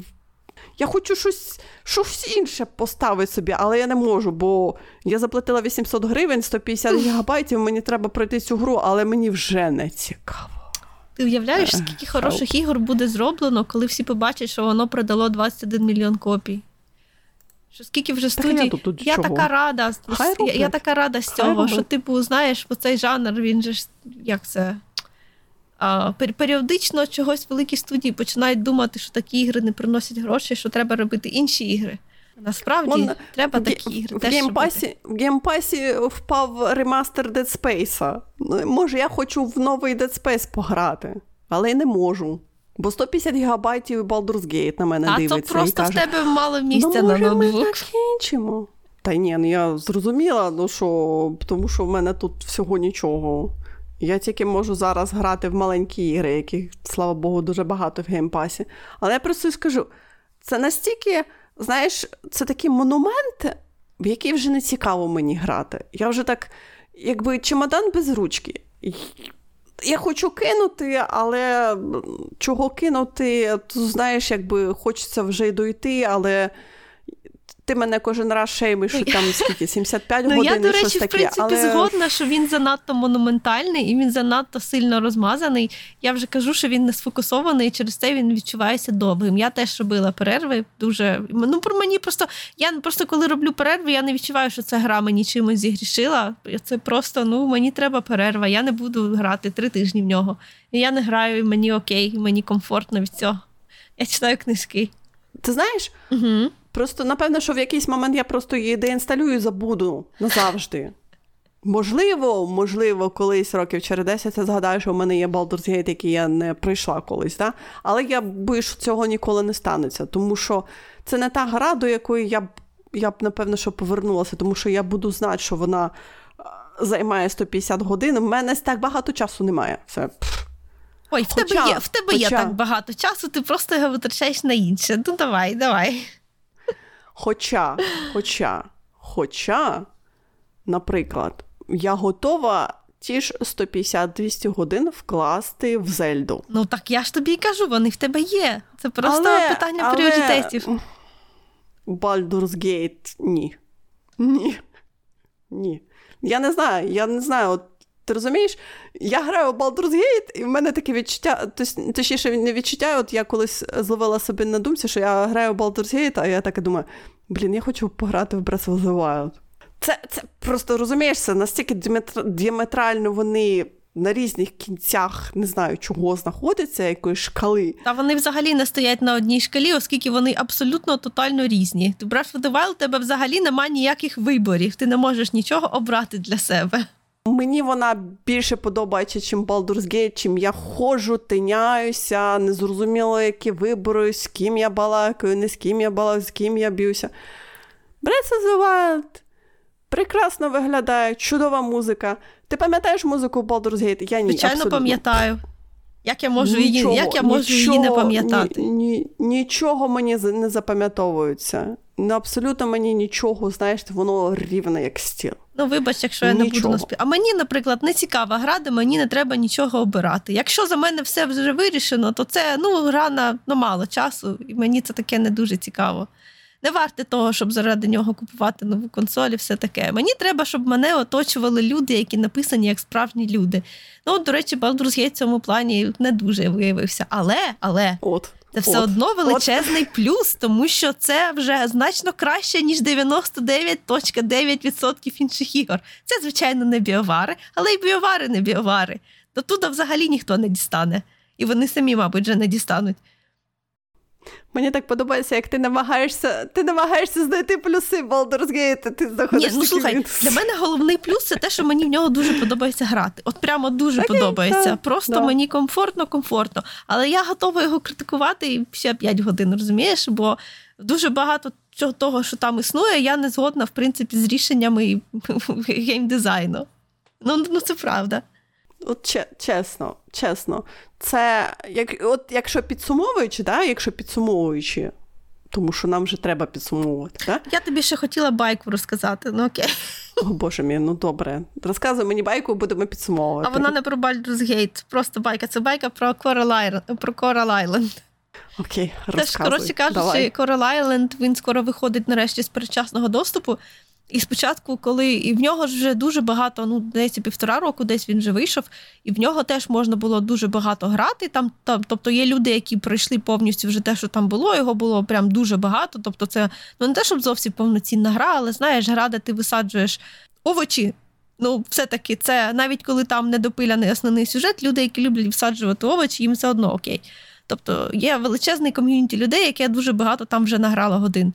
Я хочу щось щось інше поставити собі, але я не можу, бо я заплатила 800 гривень, 150 гігабайтів, мені треба пройти цю гру, але мені вже не цікаво. Ти уявляєш, е, скільки хороших ігор буде зроблено, коли всі побачать, що воно продало 21 мільйон копій. Що Скільки вже студій. Я, тут, тут я така рада я, я така рада з цього, що, типу, знаєш, цей жанр, він же ж як це. А, Періодично чогось великі студії починають думати, що такі ігри не приносять грошей, що треба робити інші ігри. Насправді Вон, треба в, такі ігри. В теж геймпасі, в геймпасі впав ремастер Dead Space. Ну, може, я хочу в новий Dead Space пограти, але й не можу. Бо 150 гігабайтів і Baldur's Gate на мене а дивиться. А то просто і каже, в тебе мало місця ну, на ноутбук. ми закінчимо. Та ні, ну я зрозуміла, ну що, тому що в мене тут всього нічого. Я тільки можу зараз грати в маленькі ігри, яких, слава Богу, дуже багато в геймпасі. Але я просто скажу: це настільки знаєш, це такий монумент, в який вже не цікаво мені грати. Я вже так, якби чемодан без ручки. Я хочу кинути, але чого кинути, то знаєш, якби хочеться вже й дойти, але ти мене кожен раз шеймиш, що там скільки 75 ну, годин. Я, до речі, в принципі, але... згодна, що він занадто монументальний і він занадто сильно розмазаний. Я вже кажу, що він не сфокусований, і через це він відчувається довгим. Я теж робила перерви. Дуже ну про мені просто я просто коли роблю перерви, я не відчуваю, що ця гра мені чимось зігрішила. Це просто ну мені треба перерва. Я не буду грати три тижні в нього. І я не граю, і мені окей, мені комфортно від цього. Я читаю книжки. Ти знаєш? Угу. Просто, напевно, що в якийсь момент я просто її деінсталюю і забуду назавжди. Можливо, можливо, колись років через 10 я згадаю, що в мене є Baldur's Gate, який я не пройшла колись. Да? Але я боюсь, що цього ніколи не станеться, тому що це не та гра, до якої я б, я б напевно, що повернулася, тому що я буду знати, що вона займає 150 годин. У мене так багато часу немає. Це Ой, в хоча, тебе є в тебе хоча... є так багато часу, ти просто його витрачаєш на інше. Ну давай, давай. Хоча, хоча, хоча, наприклад, я готова ті ж 150-200 годин вкласти в Зельду. Ну так я ж тобі і кажу, вони в тебе є. Це просто але, питання але... пріоритетів. Baldur's Gate ні. Ні. Ні. Я не знаю, я не знаю. От ти розумієш, я граю у Baldur's Gate, і в мене таке відчуття, точніше, не відчуття, от я колись зловила собі на думці, що я граю у Baldur's Gate, а я так і думаю, блін, я хочу пограти в Breath of the Wild. Це це просто розумієш, це настільки діаметрально вони на різних кінцях не знаю чого знаходяться, якоїсь шкали. Та вони взагалі не стоять на одній шкалі, оскільки вони абсолютно тотально різні. Ти of Wild, у тебе взагалі немає ніяких виборів, ти не можеш нічого обрати для себе. Мені вона більше подобається, ніж Baldur's Gate, чим я ходжу, тиняюся, незрозуміло, які вибори, з ким я балакаю, не з ким я балакаю, з ким я б'юся. Breath of the Wild прекрасно виглядає, чудова музика. Ти пам'ятаєш музику Baldur's Gate? Я ні, Звичайно, абсолютно. пам'ятаю. Як я можу нічого, її як я можу нічого, її не пам'ятати? Ні, ні, Нічого мені не запам'ятовується. Ну, абсолютно мені нічого, знаєш, воно рівне, як стіл. Ну, вибач, якщо я нічого. не буду наспів. А мені, наприклад, не цікава гра, де мені не треба нічого обирати. Якщо за мене все вже вирішено, то це ну, гра на ну, мало часу, і мені це таке не дуже цікаво не варте того, щоб заради нього купувати нову консоль і все таке. Мені треба, щоб мене оточували люди, які написані як справжні люди. Ну, от, до речі, Baldur's Gate в цьому плані не дуже виявився. Але, але. От. Це все От. одно величезний От. плюс, тому що це вже значно краще, ніж 99.9% інших ігор. Це, звичайно, не біовари, але й біовари не біовари. До туди взагалі ніхто не дістане. І вони самі, мабуть, вже не дістануть. Мені так подобається, як ти намагаєшся ти намагаєшся знайти плюси Baldur's Gate, ти заходиш. Ні, ну слухай, для мене головний плюс це те, що мені в нього дуже подобається грати. От прямо дуже okay, подобається. Да, Просто да. мені комфортно, комфортно. Але я готова його критикувати і ще 5 годин, розумієш? Бо дуже багато того, що там існує, я не згодна, в принципі, з рішеннями геймдизайну. Ну, Ну, це правда. От чесно, чесно, це як от якщо підсумовуючи, да, якщо підсумовуючи, тому що нам вже треба підсумовувати. Да? Я тобі ще хотіла байку розказати, ну окей. О, Боже мій, ну добре. Розказуй мені байку, будемо підсумовувати. А вона не про Baldur's Gate, просто байка. Це байка про Coral Island. Про Coral Island. Окей, розказуй. Теж, коротше кажучи, Coral Island, він скоро виходить нарешті з передчасного доступу. І спочатку, коли і в нього ж вже дуже багато, ну десь півтора року, десь він вже вийшов, і в нього теж можна було дуже багато грати. Там, там, Тобто є люди, які пройшли повністю вже те, що там було. Його було прям дуже багато. Тобто, це ну не те, щоб зовсім повноцінна гра, але знаєш, гра, де ти висаджуєш овочі. Ну, все-таки це навіть коли там недопиляний основний сюжет, люди, які люблять всаджувати овочі, їм все одно окей. Тобто є величезний ком'юніті людей, яке дуже багато там вже награло годин.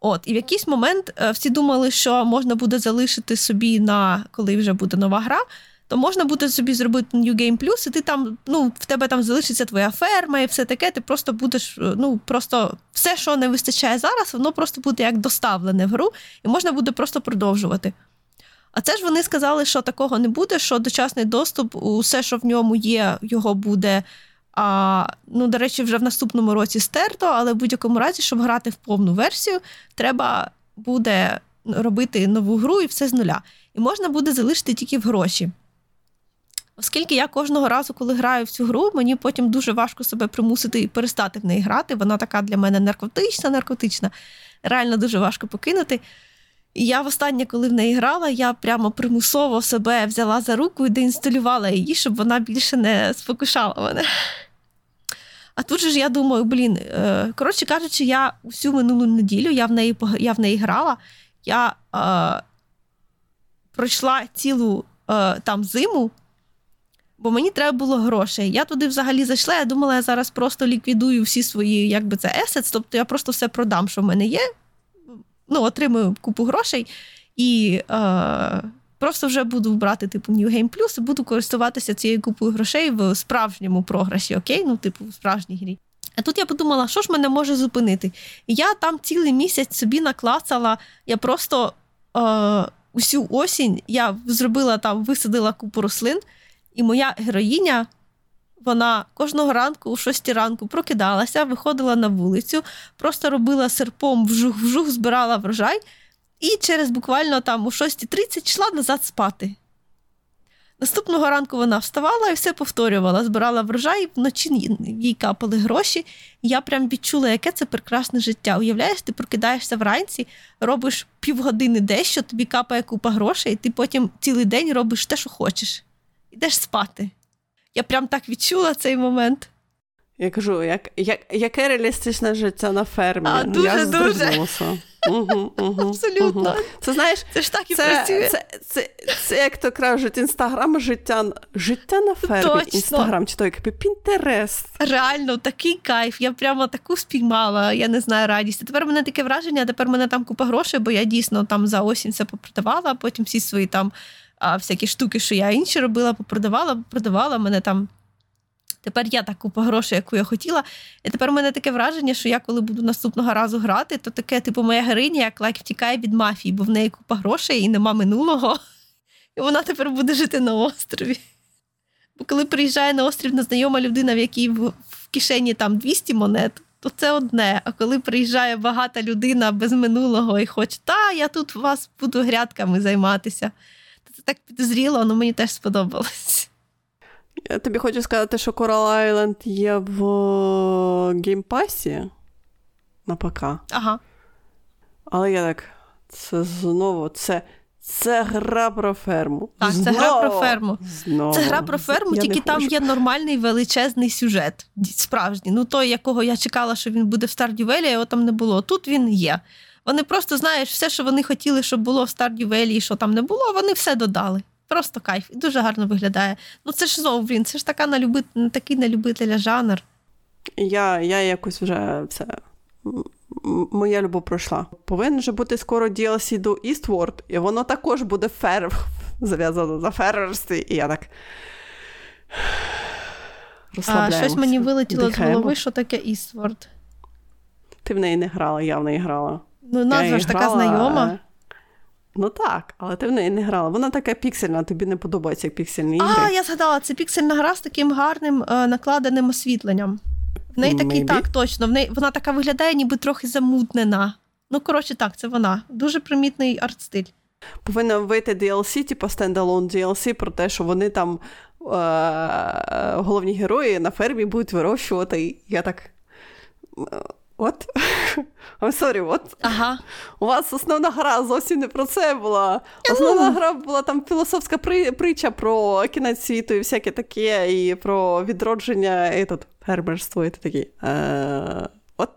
От, і в якийсь момент е, всі думали, що можна буде залишити собі на коли вже буде нова гра, то можна буде собі зробити New Game Plus, і ти там, ну, в тебе там залишиться твоя ферма і все таке. Ти просто будеш, е, ну просто все, що не вистачає зараз, воно просто буде як доставлене в гру, і можна буде просто продовжувати. А це ж вони сказали, що такого не буде, що дочасний доступ, усе, що в ньому є, його буде а, Ну, до речі, вже в наступному році стерто, але в будь-якому разі, щоб грати в повну версію, треба буде робити нову гру і все з нуля. І можна буде залишити тільки в гроші. Оскільки я кожного разу, коли граю в цю гру, мені потім дуже важко себе примусити і перестати в неї грати. Вона така для мене наркотична, наркотична, реально дуже важко покинути. І я востаннє, коли в неї грала, я прямо примусово себе взяла за руку і деінсталювала її, щоб вона більше не спокушала мене. А тут же ж я думаю, блін, е, коротше кажучи, я всю минулу неділю я в неї я в неї грала, я е, пройшла цілу е, там зиму Бо мені треба було грошей. Я туди взагалі зайшла. Я думала, я зараз просто ліквідую всі свої, як би це assets, тобто я просто все продам, що в мене є. Ну, отримую купу грошей і е, просто вже буду брати типу New Game Plus і буду користуватися цією купою грошей в справжньому програші, окей? Ну, типу, в справжній грі. А тут я подумала, що ж мене може зупинити? І я там цілий місяць собі наклацала, я просто е, усю осінь я зробила там, висадила купу рослин, і моя героїня. Вона кожного ранку, о 6 ранку, прокидалася, виходила на вулицю, просто робила серпом вжух-вжух, збирала врожай, і через буквально там о 6.30 йшла назад спати. Наступного ранку вона вставала і все повторювала, збирала врожай, вночі їй капали гроші. Я прям відчула, яке це прекрасне життя. Уявляєш, ти прокидаєшся вранці, робиш півгодини дещо, тобі капає купа грошей, і ти потім цілий день робиш те, що хочеш. Ідеш спати. Я прям так відчула цей момент. Я кажу, як, як, яке реалістичне життя на фермі? А, дуже, я дуже. Угу, угу, Абсолютно. Угу. Це знаєш, це ж так і це, працює. Це, це, це, це як то кажуть, інстаграм життя життя на фермі. Інстаграм, чи то як Пінтерест. Реально, такий кайф. Я прямо таку спіймала, я не знаю, радість. Тепер мене таке враження, тепер мене там купа грошей, бо я дійсно там за осінь все попродавала, потім всі свої там а, всякі штуки, що я інші робила, попродавала, продавала мене там. Тепер я так купа грошей, яку я хотіла. І тепер у мене таке враження, що я, коли буду наступного разу грати, то таке, типу, моя героїня, як лайк втікає від мафії, бо в неї купа грошей і нема минулого. І вона тепер буде жити на острові. Бо коли приїжджає на острів незнайома людина, в якій в кишені там 200 монет, то це одне. А коли приїжджає багата людина без минулого і хоче, та я тут вас буду грядками займатися, то це так підозріло, воно мені теж сподобалось. Я тобі хочу сказати, що Coral Island є в геймпасі на ПК. Ага. Але я так, це знову, це це гра про ферму. Так, знову, це гра про ферму. Знову. Це гра про ферму, я тільки там є нормальний величезний сюжет, справжній. Ну той, якого я чекала, що він буде в Stardew Valley, його там не було. Тут він є. Вони просто знаєш, все, що вони хотіли, щоб було в Valley, і що там не було, вони все додали. Просто кайф. І дуже гарно виглядає. Ну це ж знову, блін, це ж така на люби... такий на любителя жанр. Я, я якось вже це. Моя любов пройшла. Повинен же бути скоро DLC до Eastward, і воно також буде фер... зав'язано за фермерстві. І я так. А щось мені вилетіло з голови, що таке Eastward. Ти в неї не грала, я в неї грала. Ну, назва ж така знайома. Ну так, але ти в неї не грала. Вона така піксельна, тобі не подобається як піксельні ігри. А, я згадала, це піксельна гра з таким гарним е, накладеним освітленням. В неї такий так, точно. В неї вона така виглядає, ніби трохи замутнена. Ну, коротше, так, це вона. Дуже примітний арт-стиль. Повинна вийти DLC, типу стендалон DLC, про те, що вони там е- головні герої на фермі будуть вирощувати. Я так. От? I'm sorry, what? Ага. У вас основна гра зовсім не про це була. Основна гра була там філософська при, притча про кінець світу і всяке таке, і про відродження і тут фермерство, і ти такий. Е, от?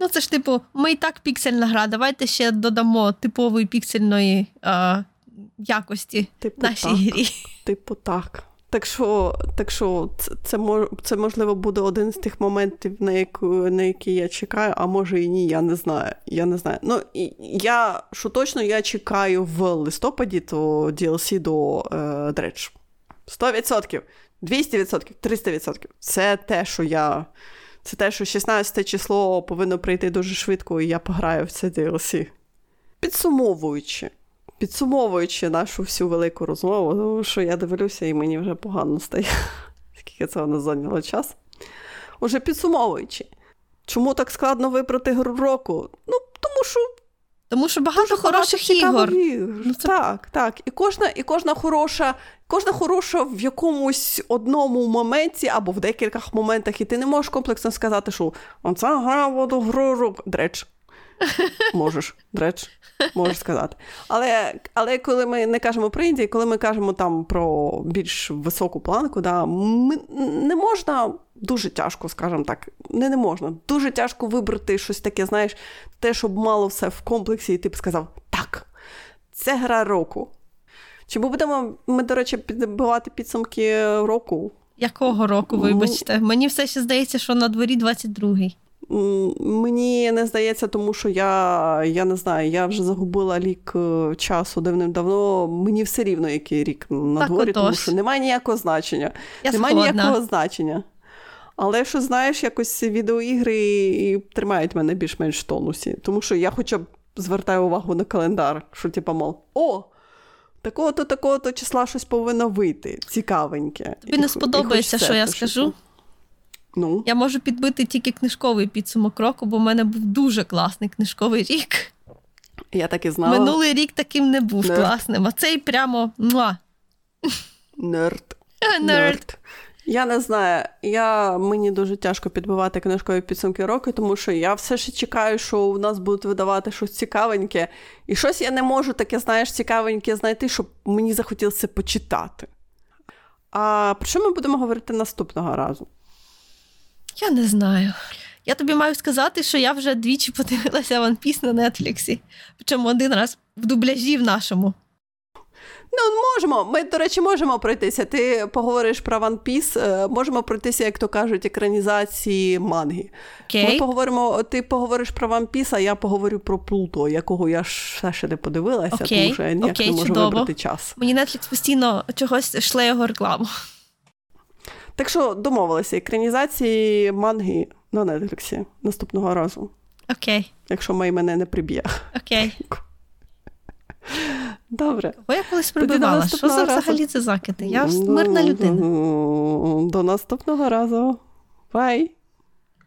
Ну, це ж типу, ми і так піксельна гра. Давайте ще додамо типової піксельної е, якості Типу нашій так. грі. Типу, так. Так що, так що це, це, можливо, буде один з тих моментів, на, яку, на які я чекаю, а може і ні, я не знаю. Я не знаю. Ну, я, що точно, я чекаю в листопаді то DLC до е, Dredge. 100%, 200%, 300%. Це те, що я. Це те, що 16 число повинно прийти дуже швидко, і я пограю в це DLC. Підсумовуючи, підсумовуючи нашу всю велику розмову, тому що я дивлюся, і мені вже погано стає, скільки це воно зайняло час. Уже підсумовуючи, чому так складно вибрати гру року? Ну, тому що Тому що багато дуже хороших ігор. ігор. Ну, це- Так, так. І кожна, і кожна хороша, кожна хороша в якомусь одному моменті або в декількох моментах, і ти не можеш комплексно сказати, що оця гра буду гру року. Дреч. Можеш, дреч, можеш сказати. Але, але коли ми не кажемо про Індію, коли ми кажемо там про більш високу планку, да, ми, не можна дуже тяжко, скажімо так, не, не можна. Дуже тяжко вибрати щось таке, знаєш, те, щоб мало все в комплексі, і ти б сказав, так, це гра року. Чи ми будемо, ми, до речі, підбивати підсумки року? Якого року, ну, вибачте? Мені все ще здається, що на дворі 22-й. Мені не здається, тому що я я не знаю, я вже загубила рік е, часу давним-давно. Мені все рівно, який рік на так дворі, отож. тому що немає ніякого значення. Я немає ніякого значення. Але що знаєш, якось відеоігри і тримають мене більш-менш в тонусі. Тому що я хоча б звертаю увагу на календар, що типу, мов, о! Такого-то, такого-то числа щось повинно вийти. Цікавеньке. Тобі не сподобається, що я скажу. Ну? Я можу підбити тільки книжковий підсумок року, бо в мене був дуже класний книжковий рік. Я так і знала. Минулий рік таким не був Нерд. класним, а цей прямо. Муа. Нерд. Нерд. Я не знаю. Я, Мені дуже тяжко підбивати книжкові підсумки року, тому що я все ще чекаю, що у нас будуть видавати щось цікавеньке. І щось я не можу таке, знаєш, цікавеньке знайти, щоб мені захотілося почитати. А про що ми будемо говорити наступного разу? Я не знаю. Я тобі маю сказати, що я вже двічі подивилася One Piece на Нетфліксі, причому один раз в дубляжі в нашому. Ну, можемо. Ми, до речі, можемо пройтися. Ти поговориш про One Piece, е, можемо пройтися, як то кажуть, екранізації манги. Okay. Ми поговоримо, Ти поговориш про One Piece, а я поговорю про Плуто, якого я все ще не подивилася, okay. тому що я ніяк okay, не можу чудово. вибрати час. Мені Netflix постійно чогось шле його рекламу. Так що домовилися екранізації манги на Нетфліксі наступного разу. Окей. Якщо Май мене не приб'є. Окей. Добре. Бо я колись прибивала? Що за взагалі це закиди? Я мирна людина. До наступного разу. Бай!